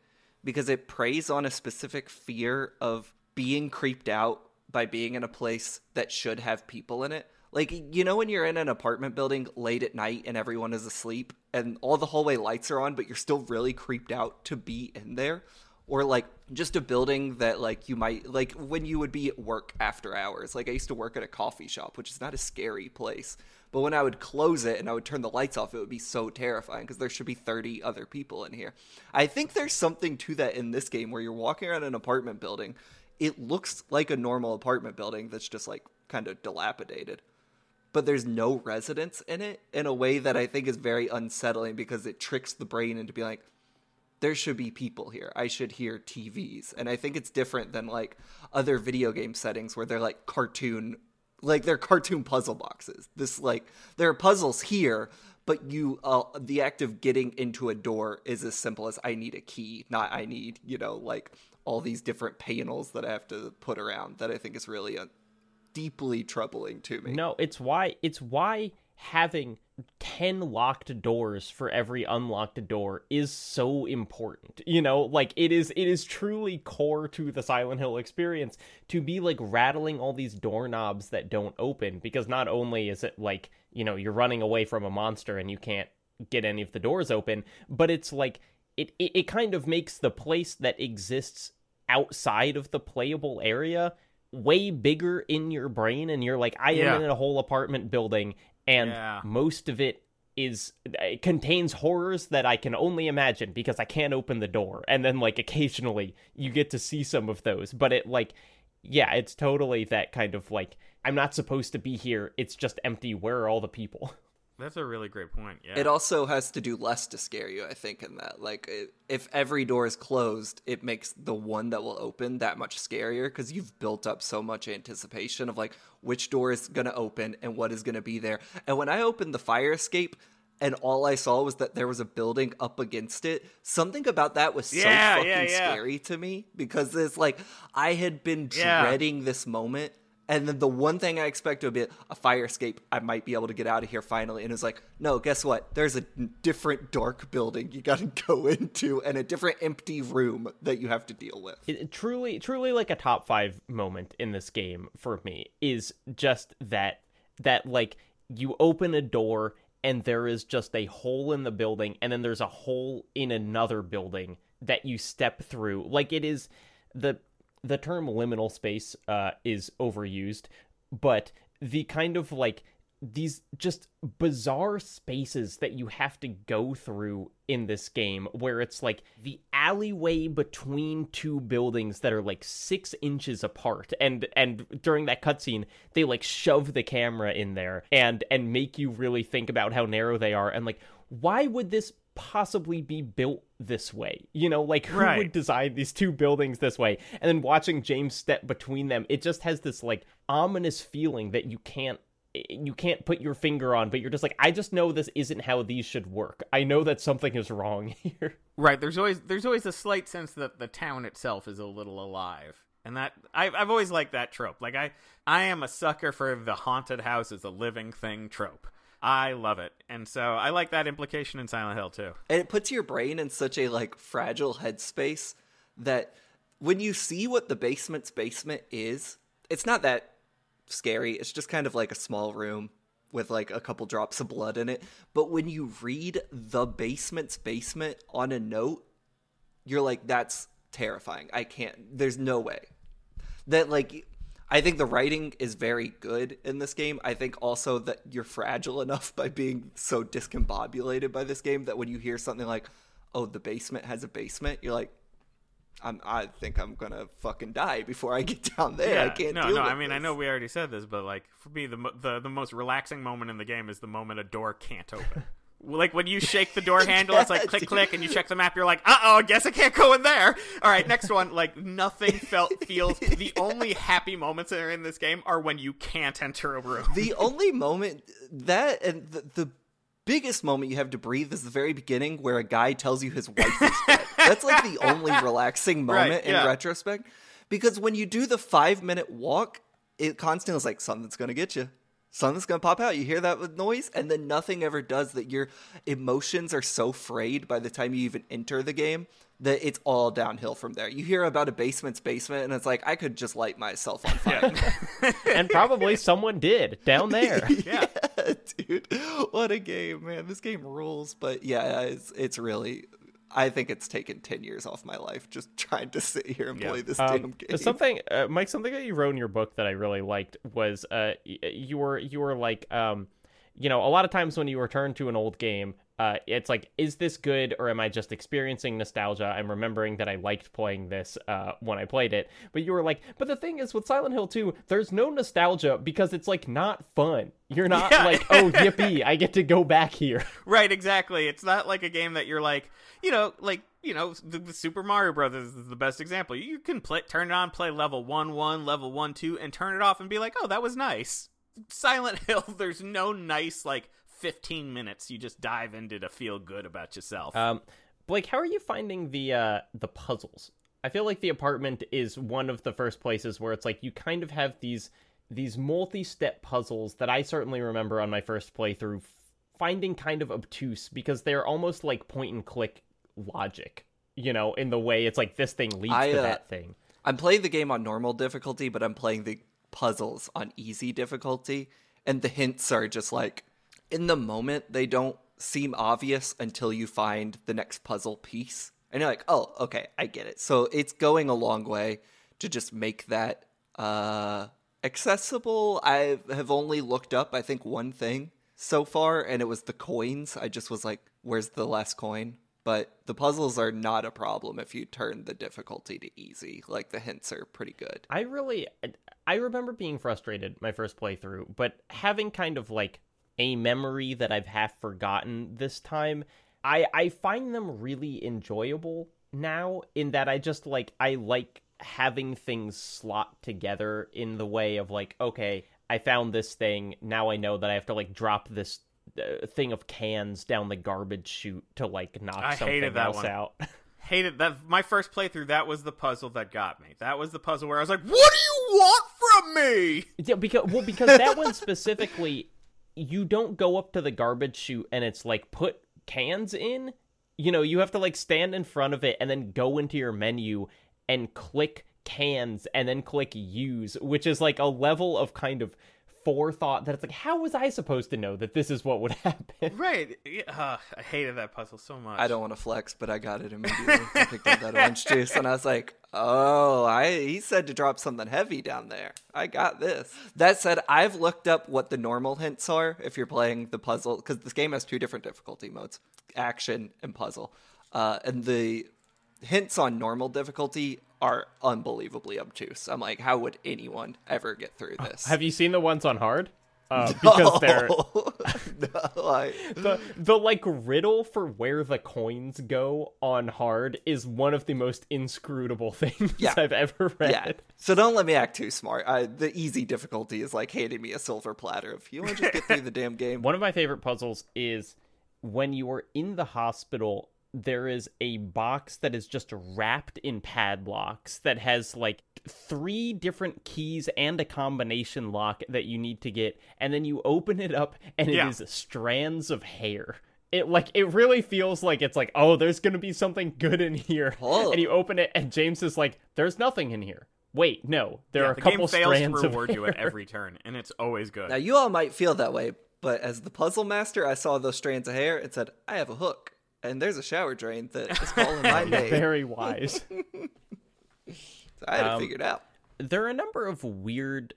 because it preys on a specific fear of being creeped out by being in a place that should have people in it. Like, you know, when you're in an apartment building late at night and everyone is asleep and all the hallway lights are on, but you're still really creeped out to be in there? Or like just a building that, like, you might, like, when you would be at work after hours. Like, I used to work at a coffee shop, which is not a scary place. But when I would close it and I would turn the lights off, it would be so terrifying because there should be 30 other people in here. I think there's something to that in this game where you're walking around an apartment building. It looks like a normal apartment building that's just like kind of dilapidated. But there's no residents in it in a way that I think is very unsettling because it tricks the brain into being like, there should be people here. I should hear TVs. And I think it's different than like other video game settings where they're like cartoon like they're cartoon puzzle boxes. This like there are puzzles here, but you uh, the act of getting into a door is as simple as I need a key, not I need, you know, like all these different panels that I have to put around that I think is really uh, deeply troubling to me. No, it's why it's why having 10 locked doors for every unlocked door is so important you know like it is it is truly core to the silent hill experience to be like rattling all these doorknobs that don't open because not only is it like you know you're running away from a monster and you can't get any of the doors open but it's like it, it, it kind of makes the place that exists outside of the playable area way bigger in your brain and you're like I am in a whole apartment building and Yeah. most of it is it contains horrors that I can only imagine because I can't open the door. And then like occasionally you get to see some of those but it like yeah it's totally that kind of like I'm not supposed to be here. It's just empty. Where are all the people That's a really great point. Yeah. It also has to do less to scare you, I think, in that. Like, it, if every door is closed, it makes the one that will open that much scarier because you've built up so much anticipation of, like, which door is going to open and what is going to be there. And when I opened the fire escape, and all I saw was that there was a building up against it. Something about that was so Yeah, fucking yeah, yeah. scary to me because it's like I had been dreading this moment, and then the one thing I expected would be a fire escape. I might be able to get out of here finally, and it's like, no, guess what? There's a different dark building you got to go into, and a different empty room that you have to deal with. it, truly truly like a top 5 moment in this game for me is just that that like you open a door and there is just a hole in the building and then there's a hole in another building that you step through like it is the the term liminal space uh is overused but the kind of like these just bizarre spaces that you have to go through in this game where it's like the alleyway between two buildings that are like six inches apart and and during that cutscene they like shove the camera in there and and make you really think about how narrow they are and like why would this possibly be built this way you know like who Right. would design these two buildings this way and then watching james step between them it just has this like ominous feeling that you can't you can't put your finger on but you're just like i just know this isn't how these should work i know that something is wrong here Right. There's always there's always a slight sense that the town itself is a little alive, and that I've I've always liked that trope. Like I I am a sucker for the haunted house as a living thing trope. I love it, and so I like that implication in Silent Hill too. and it puts your brain in such a like fragile headspace that when you see what the basement's basement is it's not that scary. It's just kind of like a small room with like a couple drops of blood in it. But when you read the basement's basement on a note you're like that's terrifying. I can't there's no way. That like I think the writing is very good in this game. I think also that you're fragile enough by being so discombobulated by this game that when you hear something like, "Oh, the basement has a basement," you're like, "I'm I think I'm to fucking die before I get down there. I can't no, no. I mean, I know we already said this, but like for me, the the the most relaxing moment in the game is the moment a door can't open. Like when you shake the door handle, it's like click, dude. click, and you check the map. You're like, uh oh, I guess I can't go in there. All right, next one. Like nothing felt feels. The only happy moments that are in this game are when you can't enter a room. the only moment that and the, the biggest moment you have to breathe is the very beginning where a guy tells you his wife is dead. That's like the only relaxing moment Right, in retrospect. Because when you do the five minute walk, it constantly is like something's gonna get you. Something's gonna pop out. You hear that with noise, and then nothing ever does. That your emotions are so frayed by the time you even enter the game that it's all downhill from there. You hear about a basement's basement, and it's like I could just light myself on fire. and probably someone did down there Yeah. dude. What a game, man. This game rules. But yeah, it's it's really I think it's taken ten years off my life just trying to sit here and Yeah. play this Um, damn game. something, uh, Mike, something that you wrote in your book that I really liked was uh, y- you were you were like, um, you know, a lot of times when you return to an old game, uh, it's like, is this good or am I just experiencing nostalgia? I'm remembering that I liked playing this uh, when I played it, but you were like, but the thing is with Silent Hill 2, there's no nostalgia because it's like not fun. You're not Yeah. like, oh yippee, I get to go back here. Right, exactly. It's not like a game that you're like, you know, like you know, the, the Super Mario Brothers is the best example. You can play, turn it on, play level one, one, level one, two, and turn it off and be like, oh, that was nice. Silent Hill, there's no nice like 15 minutes. You just dive into to feel good about yourself. Um, Blake, how are you finding the uh, the puzzles? I feel like the apartment is one of the first places where it's like you kind of have these these multi-step puzzles that I certainly remember on my first playthrough finding kind of obtuse because they're almost like point and click logic, you know, in the way it's like this thing leads I, to uh, that thing. I'm playing the game on normal difficulty, but I'm playing the puzzles on easy difficulty, and the hints are just like in the moment they don't seem obvious until you find the next puzzle piece. And you're like, "Oh, okay, I get it." So it's going a long way to just make that uh accessible. I have only looked up I think one thing so far and it was the coins. I just was like, "Where's the last coin?" But the puzzles are not a problem if you turn the difficulty to easy. Like the hints are pretty good. I really I remember being frustrated my first playthrough, but having kind of like a memory that I've half forgotten this time, I I find them really enjoyable now in that I just like I like having things slot together in the way of like okay, I found this thing, now I know that I have to like drop this uh, thing of cans down the garbage chute to like knock I something hated that else one. out. Hated that. My first playthrough, that was the puzzle that got me. That was the puzzle where I was like, "What do you want from me?" Yeah, because well, because that one specifically, you don't go up to the garbage chute and it's like put cans in. You know, you have to like stand in front of it and then go into your menu and click cans and then click use, which is like a level of kind of forethought that it's like, how was I supposed to know that this is what would happen? Right. Uh, I hated that puzzle so much. I don't want to flex, but I got it immediately. I picked up that orange juice, and I was like, "Oh, I." He said to drop something heavy down there. I got this. That said, I've looked up what the normal hints are if you're playing the puzzle, because this game has two different difficulty modes: action and puzzle. Uh, and the hints on normal difficulty are unbelievably obtuse. I'm like, how would anyone ever get through this? Have you seen the ones on hard? Uh, because they're no, I, the the like riddle for where the coins go on hard is one of the most inscrutable things Yeah. I've ever read. Yeah. So don't let me act too smart. I, the easy difficulty is like handing me a silver platter. If you want to just get through the damn game, One of my favorite puzzles is when you are in the hospital, there is a box that is just wrapped in padlocks that has like three different keys and a combination lock that you need to get. And then you open it up and it is Yeah. strands of hair. It like it really feels like it's like oh there's gonna be something good in here Oh. and you open it and James is like there's nothing in here wait no there Yeah, are a the couple game fails strands to of reward you at every turn, and it's always good. now you all might feel that way, but as the puzzle master, I saw those strands of hair and said, "I have a hook." And there's a shower drain that is calling my name. very wise So I had Um, it figured out. there are a number of weird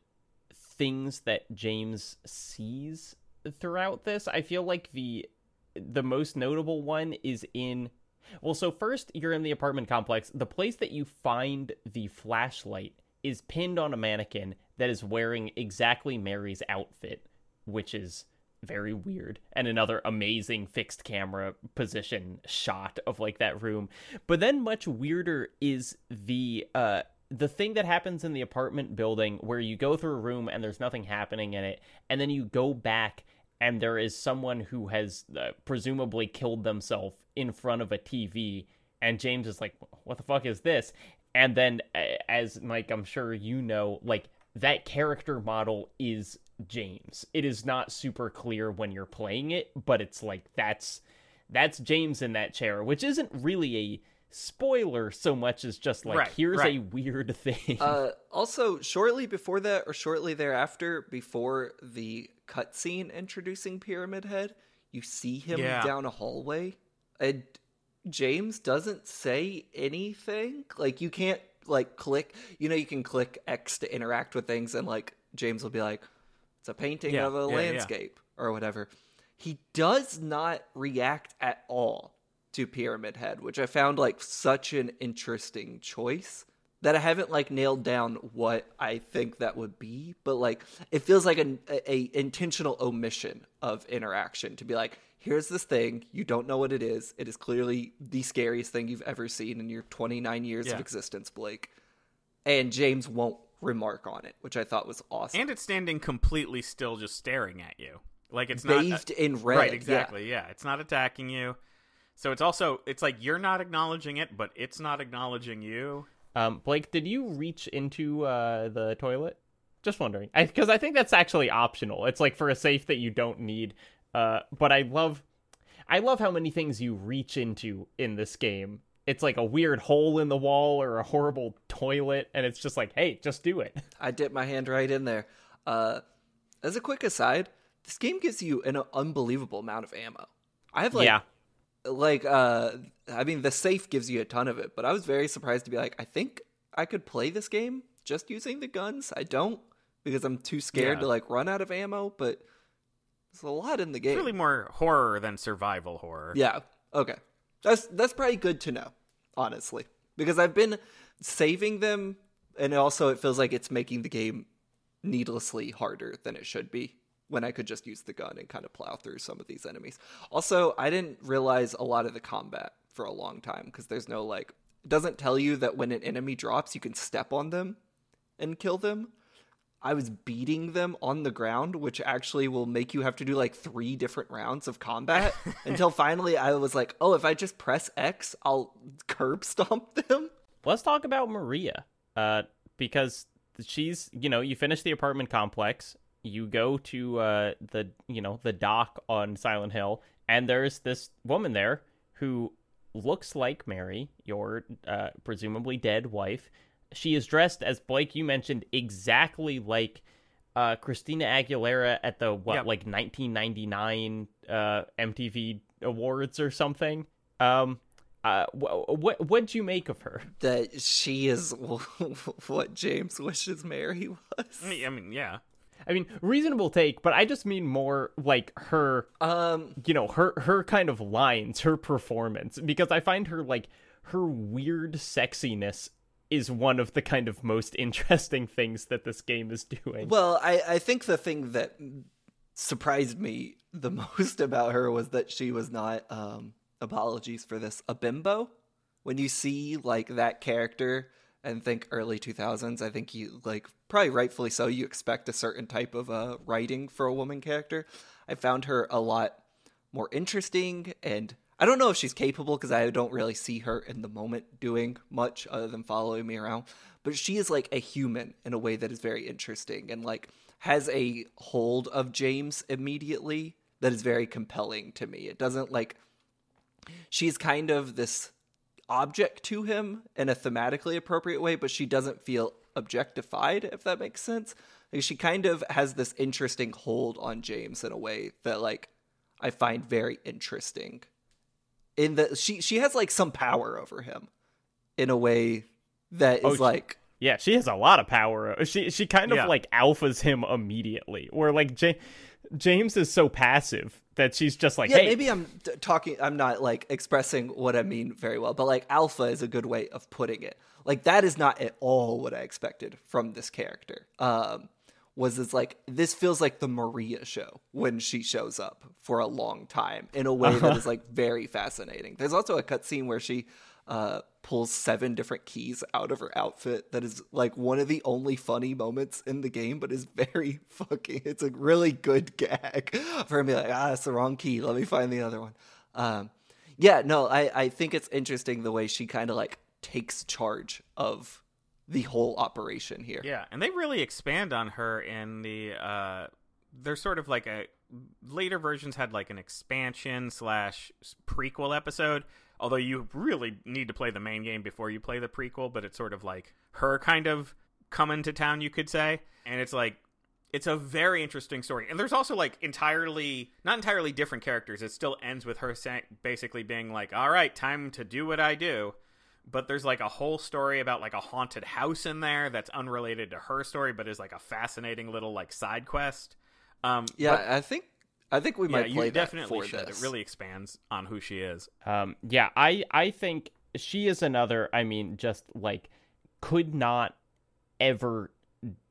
things that James sees throughout this. I feel like the the most notable one is in well, so first you're in the apartment complex. The place that you find the flashlight is pinned on a mannequin that is wearing exactly Mary's outfit, which is very weird and another amazing fixed camera position shot of like that room. But then much weirder is the uh the thing that happens in the apartment building where you go through a room and there's nothing happening in it and then you go back and there is someone who has uh, presumably killed themselves in front of a TV and James is like what the fuck is this? And then as Mike I'm sure you know like that character model is James. It is not super clear when you're playing it, but it's like that's that's James in that chair, which isn't really a spoiler so much as just like Right, here's a weird thing. Uh, also, shortly before that, or shortly thereafter, before the cutscene introducing Pyramid Head, you see him Yeah. down a hallway, and James doesn't say anything. Like you can't like click. You know, you can click X to interact with things, and like James will be like, "It's a painting Yeah, of a yeah, yeah. landscape" or whatever. He does not react at all to Pyramid Head, which I found like such an interesting choice that I haven't like nailed down what I think that would be, but like it feels like an a, a intentional omission of interaction to be like, here's this thing, you don't know what it is. It is clearly the scariest thing you've ever seen in your 29 years Yeah. of existence, Blake. And James won't remark on it, which I thought was awesome. and it's standing completely still, just staring at you. Like it's not Bathed in red. right. yeah. Exactly. Yeah. it's not attacking you. So it's also it's like you're not acknowledging it, but it's not acknowledging you. um, Blake, did you reach into uh, the toilet just wondering. Because I, I think that's actually optional. It's like for a safe that you don't need. Uh, but I love, I love how many things you reach into in this game. It's like a weird hole in the wall or a horrible toilet, and it's just like, hey, just do it. I dip my hand right in there. Uh, as a quick aside, this game gives you an unbelievable amount of ammo. I have like, yeah, like, uh, I mean, the safe gives you a ton of it, but I was very surprised to be like, I think I could play this game just using the guns. I don't because I'm too scared Yeah. to like run out of ammo, but there's a lot in the game. It's really more horror than survival horror. Yeah. Okay. That's that's probably good to know, honestly, because I've been saving them, and also it feels like it's making the game needlessly harder than it should be when I could just use the gun and kind of plow through some of these enemies. Also, I didn't realize a lot of the combat for a long time because there's no like it doesn't tell you that when an enemy drops you can step on them and kill them. I was beating them on the ground, which actually will make you have to do like three different rounds of combat until finally I was like, oh, if I just press X, I'll curb stomp them. let's talk about Maria. Uh, because she's, you know, you finish the apartment complex, you go to uh the, you know, the dock on Silent Hill, and there's this woman there who looks like Mary, your uh, presumably dead wife. She is dressed, as Blake you mentioned, exactly like uh, Christina Aguilera at the what, Yep. like 1999 uh, MTV Awards or something. Um, uh, what what what'd you make of her? That she is what James wishes Mary was. I mean, yeah. I mean, reasonable take, but I just mean more like her, Um, you know, her her kind of lines, her performance, because I find her like her weird sexiness is one of the kind of most interesting things that this game is doing. Well, I, I think the thing that surprised me the most about her was that she was not um apologies for this a bimbo. When you see like that character and think early 2000s, I think you like probably rightfully so you expect a certain type of uh writing for a woman character. I found her a lot more interesting and I don't know if she's capable because I don't really see her in the moment doing much other than following me around. But she is like a human in a way that is very interesting and like has a hold of James immediately that is very compelling to me. It doesn't like she's kind of this object to him in a thematically appropriate way, but she doesn't feel objectified, if that makes sense. Like she kind of has this interesting hold on James in a way that like I find very interesting. In the she she has like some power over him in a way that is Oh, she- like Yeah, she has a lot of power. She she kind of Yeah. like alphas him immediately. Where like Ja- James is so passive that she's just like, yeah, hey, maybe I'm t- talking. I'm not like expressing what I mean very well, but like alpha is a good way of putting it. Like that is not at all what I expected from this character. Um, was it's like this feels like the Maria show when she shows up for a long time in a way that is like very fascinating. There's also a cutscene where she uh, pulls seven different keys out of her outfit. That is like one of the only funny moments in the game, but is very fucking. It's a really good gag for me. Like, ah, it's the wrong key. Let me find the other one. Um, yeah, no, I I think it's interesting the way she kind of like takes charge of the whole operation here. Yeah, and they really expand on her in the. uh They're sort of like a later versions had like an expansion slash prequel episode. Although you really need to play the main game before you play the prequel, but it's sort of like her kind of coming to town, you could say. And it's like it's a very interesting story. And there's also like entirely not entirely different characters. It still ends with her saying basically being like, "All right, time to do what I do." But there's like a whole story about like a haunted house in there that's unrelated to her story, but is like a fascinating little like side quest. Um, Yeah, but- I think I think we yeah, might you play that definitely for should. this. It really expands on who she is. Um, yeah, I I think she is another. I mean, just like could not ever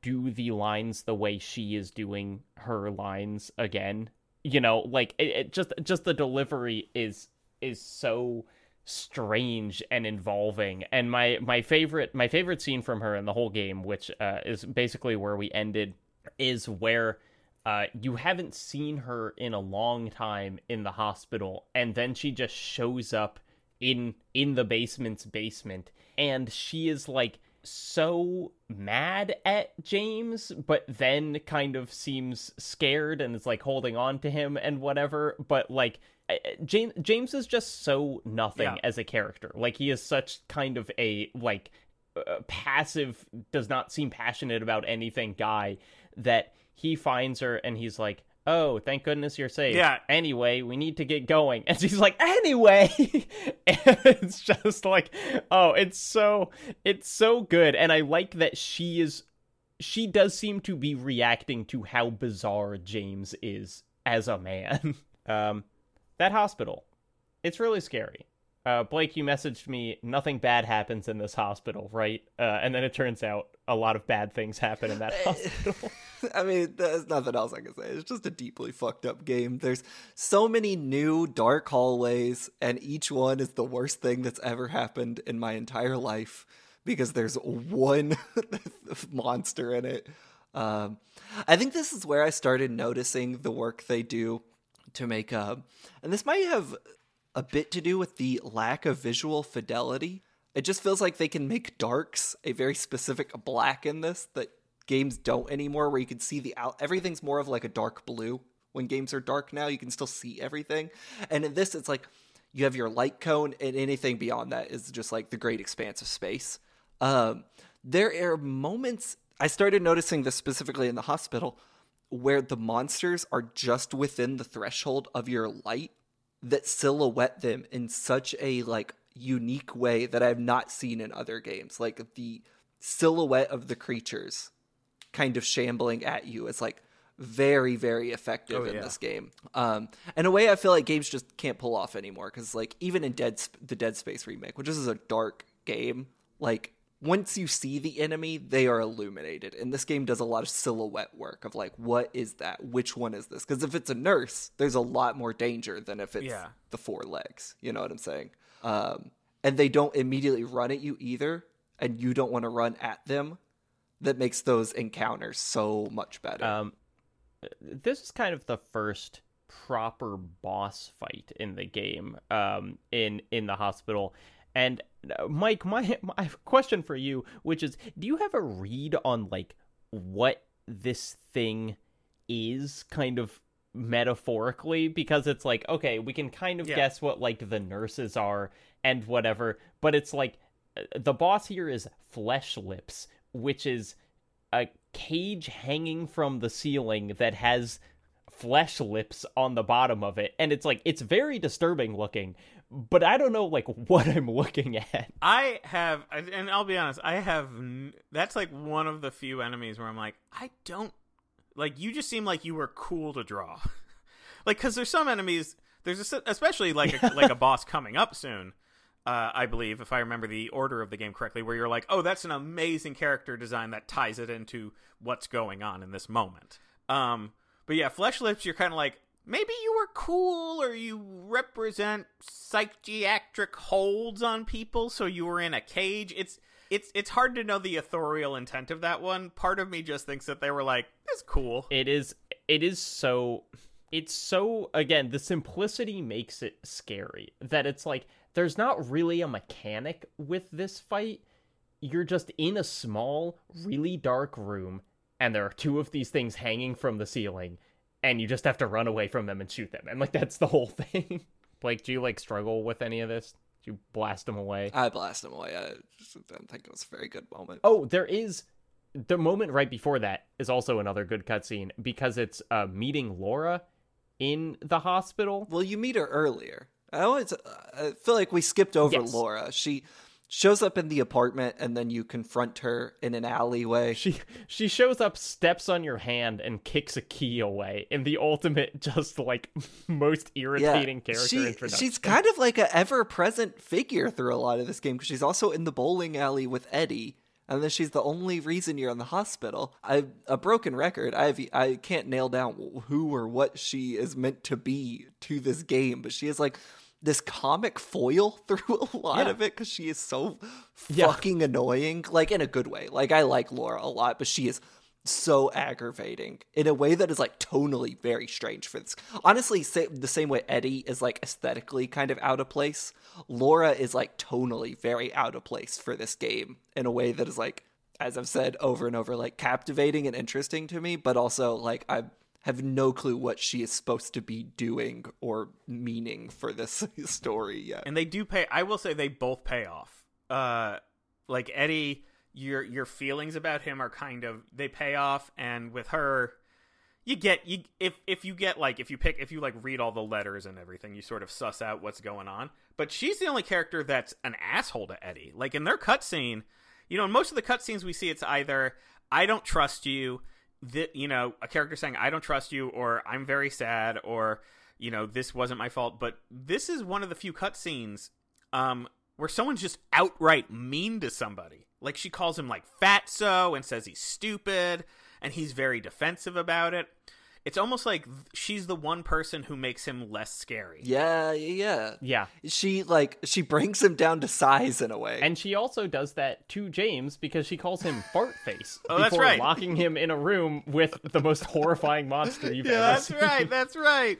do the lines the way she is doing her lines again. You know, like it, it just just the delivery is is so strange and involving and my my favorite my favorite scene from her in the whole game which uh, is basically where we ended is where uh, you haven't seen her in a long time in the hospital, and then she just shows up in in the basement's basement, and she is like so mad at James, but then kind of seems scared and is like holding on to him and whatever. But like James, James is just so nothing Yeah. as a character. Like he is such kind of a like uh, passive, does not seem passionate about anything guy that he finds her and he's like. Oh, thank goodness you're safe. Yeah. Anyway, we need to get going. And she's like, anyway. and it's just like, oh, it's so it's so good. And I like that she is she does seem to be reacting to how bizarre James is as a man. um that hospital. It's really scary. Uh, Blake, you messaged me. Nothing bad happens in this hospital, right? Uh, and then it turns out a lot of bad things happen in that hospital. I mean, there's nothing else I can say. It's just a deeply fucked up game. There's so many new dark hallways, and each one is the worst thing that's ever happened in my entire life because there's one monster in it. Um, I think this is where I started noticing the work they do to make up, and this might have a bit to do with the lack of visual fidelity. It just feels like they can make darks a very specific black in this that games don't anymore, where you can see the out. Everything's more of like a dark blue. When games are dark now, you can still see everything. And in this, it's like you have your light cone, and anything beyond that is just like the great expanse of space. Um, there are moments I started noticing this specifically in the hospital where the monsters are just within the threshold of your light that silhouette them in such a like unique way that I've not seen in other games. Like the silhouette of the creatures kind of shambling at you is like very very effective Oh, in yeah. this game. Um in a way I feel like games just can't pull off anymore cuz like even in Dead Sp- the Dead Space remake, which is a dark game, like once you see the enemy, they are illuminated. And this game does a lot of silhouette work of like, what is that? Which one is this? Because if it's a nurse, there's a lot more danger than if it's Yeah. the four legs. You know what I'm saying? Um, and they don't immediately run at you either, and you don't want to run at them. That makes those encounters so much better. Um, this is kind of the first proper boss fight in the game. Um, in in the hospital, and Mike, my my question for you, which is, do you have a read on like what this thing is, kind of metaphorically? Because it's like, okay, we can kind of Yeah. guess what like the nurses are and whatever, but it's like uh, the boss here is Flesh Lips, which is a cage hanging from the ceiling that has flesh lips on the bottom of it and it's like it's very disturbing looking but i don't know like what i'm looking at I have, and I'll be honest, I have. That's like one of the few enemies where I'm like, I don't like. You just seem like you were cool to draw, like because there's some enemies. There's a, especially like a, like a boss coming up soon. Uh, I believe, if I remember the order of the game correctly, where you're like, oh, that's an amazing character design that ties it into what's going on in this moment. Um, but yeah, Flesh Lips, you're kind of like, maybe you were cool or you represent psychiatric holds on people, so you were in a cage. It's it's it's hard to know the authorial intent of that one. Part of me just thinks that they were like, "It's cool." it is it is so it's so again the simplicity makes it scary that it's like there's not really a mechanic with this fight you're just in a small really dark room and there are two of these things hanging from the ceiling and you just have to run away from them and shoot them and like that's the whole thing blake do you like struggle with any of this do you blast them away I blast them away. I just don't think it was a very good moment. Oh, there is the moment right before that is also another good cutscene because it's uh, meeting Laura in the hospital. Well, you meet her earlier. I always I feel like we skipped over Yes. Laura. She shows up in the apartment and then you confront her in an alleyway. She she shows up, steps on your hand, and kicks a key away in the ultimate, just like most irritating character she, introduction. She's kind of like a ever-present figure through a lot of this game because she's also in the bowling alley with Eddie, and then she's the only reason you're in the hospital. I a broken record. I have, I can't nail down who or what she is meant to be to this game, but she is like this comic foil through a lot Yeah. of it because she is so Yeah. fucking annoying, like in a good way. Like I like Laura a lot, but she is so aggravating in a way that is like tonally very strange for this. Honestly, say, the same way Eddie is like aesthetically kind of out of place, Laura is like tonally very out of place for this game in a way that is like, as I've said over and over, like captivating and interesting to me, but also like I have no clue what she is supposed to be doing or meaning for this story yet. And they do pay. I will say they both pay off. Uh, like Eddie your your feelings about him are kind of they pay off and with her you get you if if you get like if you pick if you like read all the letters and everything you sort of suss out what's going on but she's the only character that's an asshole to eddie like in their cutscene you know in most of the cutscenes we see it's either i don't trust you that you know a character saying i don't trust you or i'm very sad or you know this wasn't my fault but this is one of the few cutscenes um where someone's just outright mean to somebody like she calls him like fatso and says he's stupid and he's very defensive about it. It's almost like she's the one person who makes him less scary. Yeah, yeah. Yeah. She like she brings him down to size in a way. And she also does that to James because she calls him fart face oh, before right. locking him in a room with the most horrifying monster you've yeah, ever that's seen. right. That's right.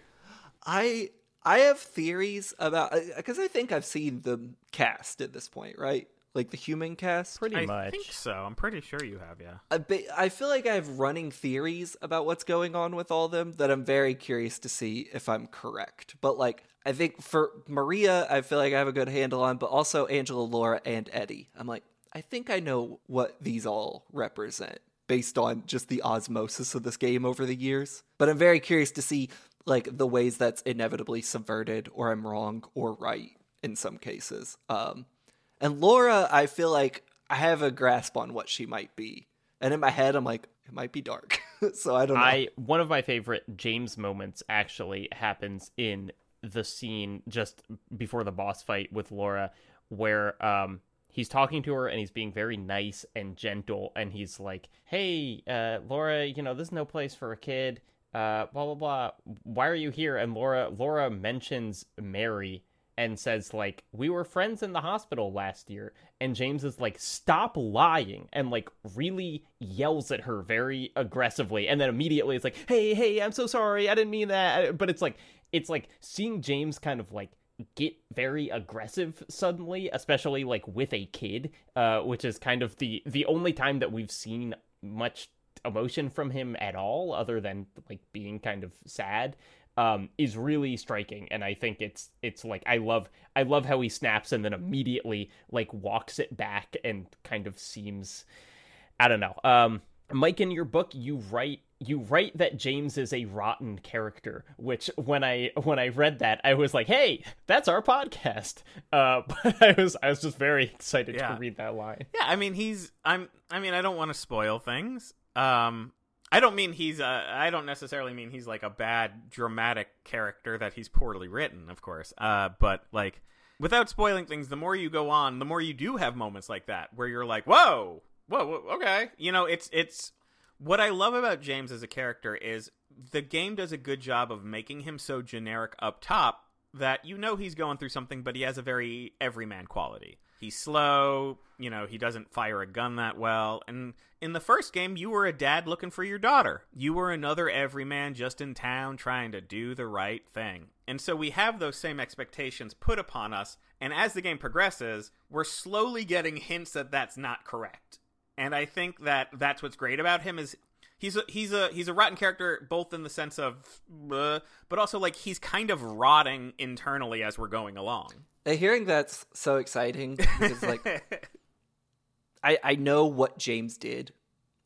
I I have theories about uh, because I think I've seen the cast at this point, right? Like the human cast? Pretty I much. I think so. I'm pretty sure you have, yeah. I, be, I feel like I have running theories about what's going on with all of them that I'm very curious to see if I'm correct. But like, I think for Maria, I feel like I have a good handle on, but also Angela, Laura, and Eddie. I'm like, I think I know what these all represent based on just the osmosis of this game over the years. But I'm very curious to see like the ways that's inevitably subverted, or I'm wrong or right in some cases. Um, and Laura, I feel like I have a grasp on what she might be. And in my head, I'm like, it might be dark. so I don't know. I one of my favorite James moments actually happens in the scene just before the boss fight with Laura, where um he's talking to her and he's being very nice and gentle, and he's like, "Hey, uh, Laura, you know this is no place for a kid." Uh, blah blah blah. Why are you here? And Laura Laura mentions Mary, and says like we were friends in the hospital last year. And james is like stop lying and like really yells at her very aggressively. And then immediately it's like hey hey i'm so sorry. I didn't mean that. But it's like it's like seeing james kind of like get very aggressive suddenly especially like with a kid uh which is kind of the the only time that we've seen much emotion from him at all other than like being kind of sad um, is really striking, and I think it's it's like I love I love how he snaps and then immediately like walks it back and kind of seems I don't know. Um, Mike, in your book, you write you write that James is a rotten character, which when I when I read that, I was like, "Hey, that's our podcast." Uh, but I was I was just very excited Yeah. to read that line. Yeah, I mean he's I'm I mean I don't want to spoil things. Um I don't mean he's uh, I don't necessarily mean he's like a bad dramatic character that he's poorly written, of course. Uh but like without spoiling things, the more you go on, the more you do have moments like that where you're like, "Whoa. Whoa, whoa okay." You know, it's it's what I love about James as a character is the game does a good job of making him so generic up top that you know he's going through something, but he has a very everyman quality. He's slow, you know, he doesn't fire a gun that well. And in the first game, you were a dad looking for your daughter. You were another everyman just in town trying to do the right thing. And so we have those same expectations put upon us. And as the game progresses, we're slowly getting hints that that's not correct. And I think that that's what's great about him is he's a he's a he's a rotten character both in the sense of uh, but also like he's kind of rotting internally as we're going along Hearing that's so exciting because like I I know what James did.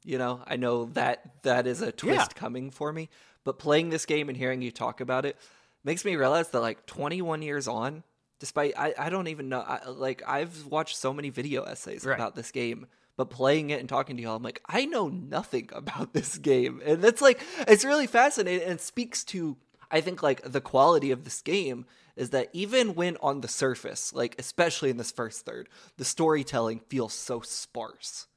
You know, I know that that is a twist Yeah. coming for me. But playing this game and hearing you talk about it makes me realize that like 21 years on, despite I I don't even know I, like I've watched so many video essays Right. about this game. But playing it and talking to y'all, I'm like, I know nothing about this game. And that's like, it's really fascinating and it speaks to, I think, like the quality of this game is that even when on the surface, like especially in this first third, the storytelling feels so sparse.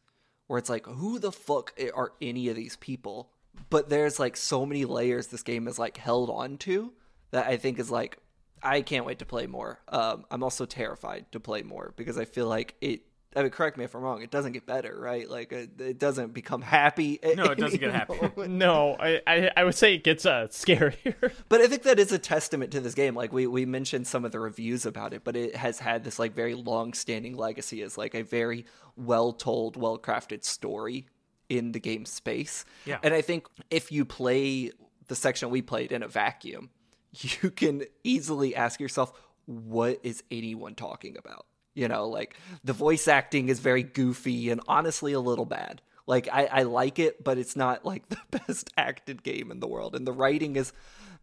Where it's like, who the fuck are any of these people? But there's like so many layers this game is like held on to that I think is like, I can't wait to play more. Um, I'm also terrified to play more because I feel like it I mean, correct me if I'm wrong. It doesn't get better, right? Like it, it doesn't become happy. No, it doesn't get happy. No, I, I I would say it gets uh scarier. But I think that is a testament to this game. Like we we mentioned some of the reviews about it, but it has had this like very long-standing legacy as like a very well-told, well-crafted story in the game space. Yeah. And I think if you play the section we played in a vacuum, you can easily ask yourself, what is anyone talking about? You know, like the voice acting is very goofy and honestly a little bad. Like I, I like it, but it's not like the best acted game in the world. And the writing is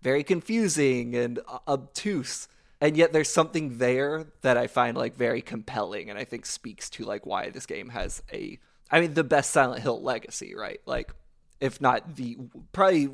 very confusing and obtuse. And yet there's something there that I find like very compelling and I think speaks to like why this game has a I mean the best Silent Hill legacy, right? Like if not the probably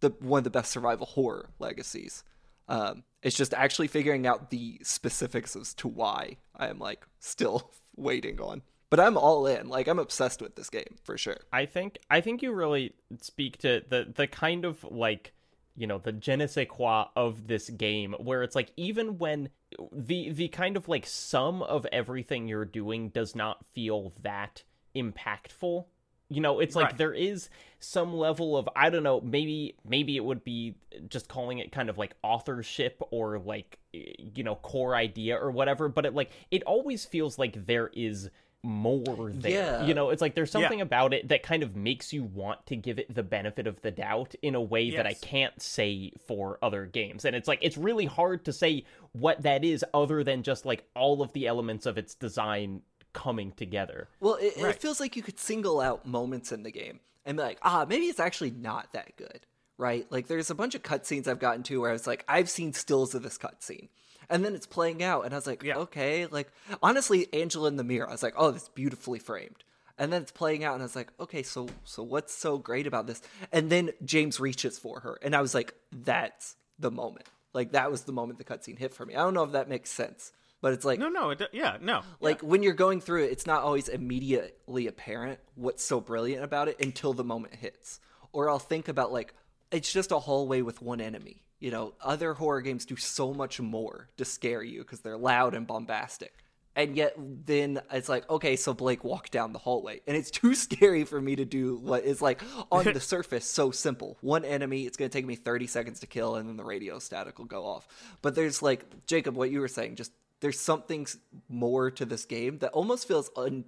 the one of the best survival horror legacies. Um, it's just actually figuring out the specifics as to why I am like still waiting on. But I'm all in. Like I'm obsessed with this game for sure. I think I think you really speak to the the kind of like you know the je ne sais quoi of this game where it's like even when the the kind of like sum of everything you're doing does not feel that impactful you know it's like Right. there is some level of i don't know maybe maybe it would be just calling it kind of like authorship or like eh, you know core idea or whatever but it like it always feels like there is more there Yeah. you know it's like there's Yeah. something about it that kind of makes you want to give it the benefit of the doubt in a way that I can't say for other games. And it's like it's really hard to say what that is other than just like all of the elements of its design coming together. Well, it, Right. it feels like you could single out moments in the game and be like, ah, maybe it's actually not that good, right? Like, there's a bunch of cutscenes I've gotten to where it's like, I've seen stills of this cutscene. And then it's playing out, and I was like, Yeah. okay. Like, honestly, Angela in the mirror, I was like, oh, this beautifully framed. And then it's playing out, and I was like, okay, so so what's so great about this? And then James reaches for her, and I was like, that's the moment. Like, that was the moment the cutscene hit for me. I don't know if that makes sense, but it's like, No, no, it, yeah, no. like when you're going through it, it's not always immediately apparent what's so brilliant about it until the moment hits. Or I'll think about like it's just a hallway with one enemy. You know, other horror games do so much more to scare you because they're loud and bombastic. And yet then it's like, okay, so Blake walked down the hallway. And it's too scary for me to do what is like on the surface so simple. One enemy, it's gonna take me 30 seconds to kill, and then the radio static will go off. But there's like Jacob, what you were saying, just there's something more to this game that almost feels un-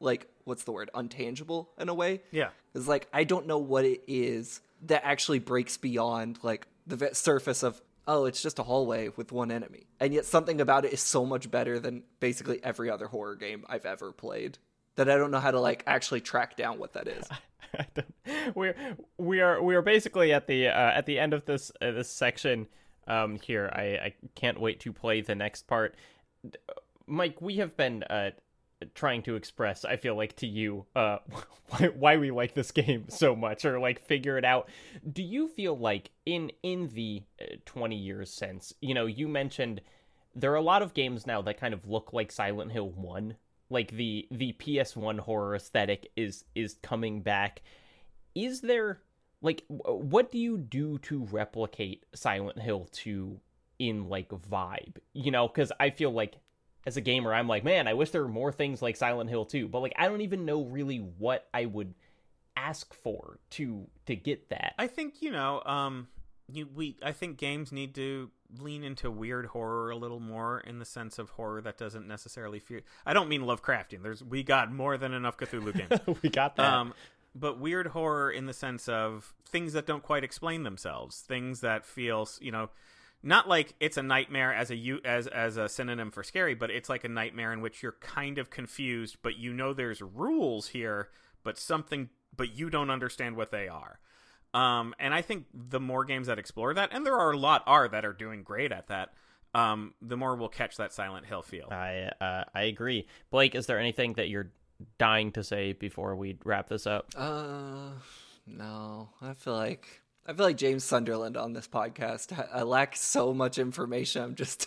like what's the word? Untangible in a way. Yeah. it's like i don't know what it is that actually breaks beyond like the surface of oh it's just a hallway with one enemy. And yet something about it is so much better than basically every other horror game i've ever played that i don't know how to like actually track down what that is. We're we are we are basically at the uh, at the end of this uh, this section um here. I I can't wait to play the next part. Mike, we have been uh trying to express I feel like to you uh why, why we like this game so much or like figure it out. Do you feel like in in the uh, 20 years since, you know, you mentioned there are a lot of games now that kind of look like Silent Hill 1 like the the PS1 horror aesthetic is is coming back is there like what do you do to replicate Silent Hill 2 in like vibe you know cuz I feel like as a gamer I'm like man I wish there were more things like Silent Hill 2 but like I don't even know really what I would ask for to to get that I think you know, um, you, we I think games need to lean into weird horror a little more in the sense of horror that doesn't necessarily feel. I don't mean Lovecraftian. There's we got more than enough Cthulhu games. we got that um, but weird horror in the sense of things that don't quite explain themselves, things that feel you know. Not like it's a nightmare as a as as a synonym for scary, but it's like a nightmare in which you're kind of confused, but you know there's rules here, but something, but you don't understand what they are. Um, and I think the more games that explore that, and there are a lot are that are doing great at that, um, the more we'll catch that Silent Hill feel. I uh, I agree Blake is there anything that you're dying to say before we wrap this up Uh, no. I feel like I feel like James Sunderland on this podcast. I, I lack so much information. I'm just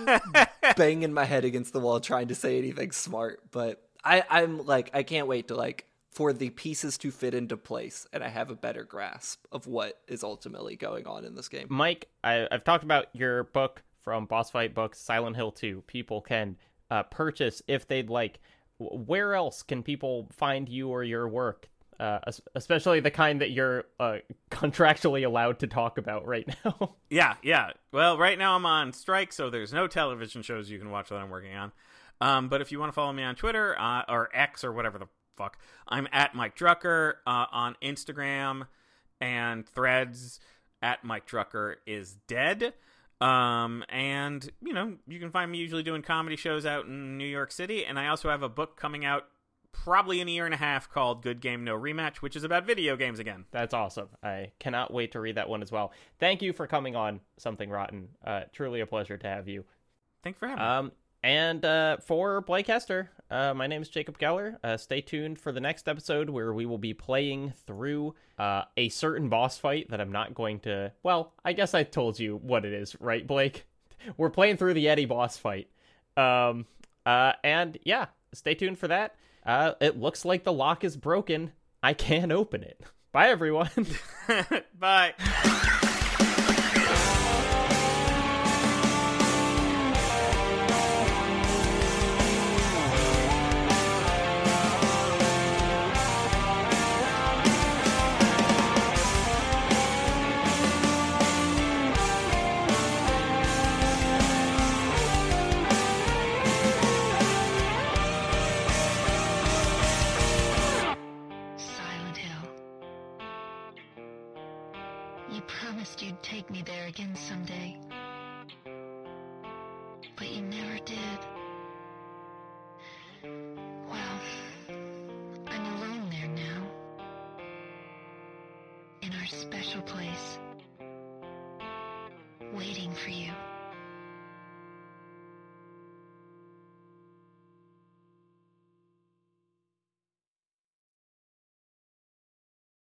banging my head against the wall trying to say anything smart. But I, I'm like, I can't wait to like for the pieces to fit into place, and I have a better grasp of what is ultimately going on in this game. Mike, I, I've talked about your book from Boss Fight Books, Silent Hill 2. People can uh, purchase if they'd like. Where else can people find you or your work? Uh, especially the kind that you're uh, contractually allowed to talk about right now. yeah, yeah. Well, right now I'm on strike, so there's no television shows you can watch that I'm working on. Um, but if you want to follow me on Twitter uh, or X or whatever the fuck, I'm at Mike Drucker uh, on Instagram and Threads. At Mike Drucker is dead. Um, and you know, you can find me usually doing comedy shows out in New York City, and I also have a book coming out probably in a year and a half called Good Game No Rematch, which is about video games again. That's awesome. I cannot wait to read that one as well. Thank you for coming on Something Rotten. Uh, truly a pleasure to have you. Thanks for having um, me. And uh, for Blake Hester, uh, my name is Jacob Geller. Uh, stay tuned for the next episode where we will be playing through uh, a certain boss fight that I'm not going to. Well, I guess I told you what it is, right, Blake? We're playing through the Eddie boss fight. Um, uh, and yeah, stay tuned for that. Uh, it looks like the lock is broken. I can't open it. Bye, everyone. Bye.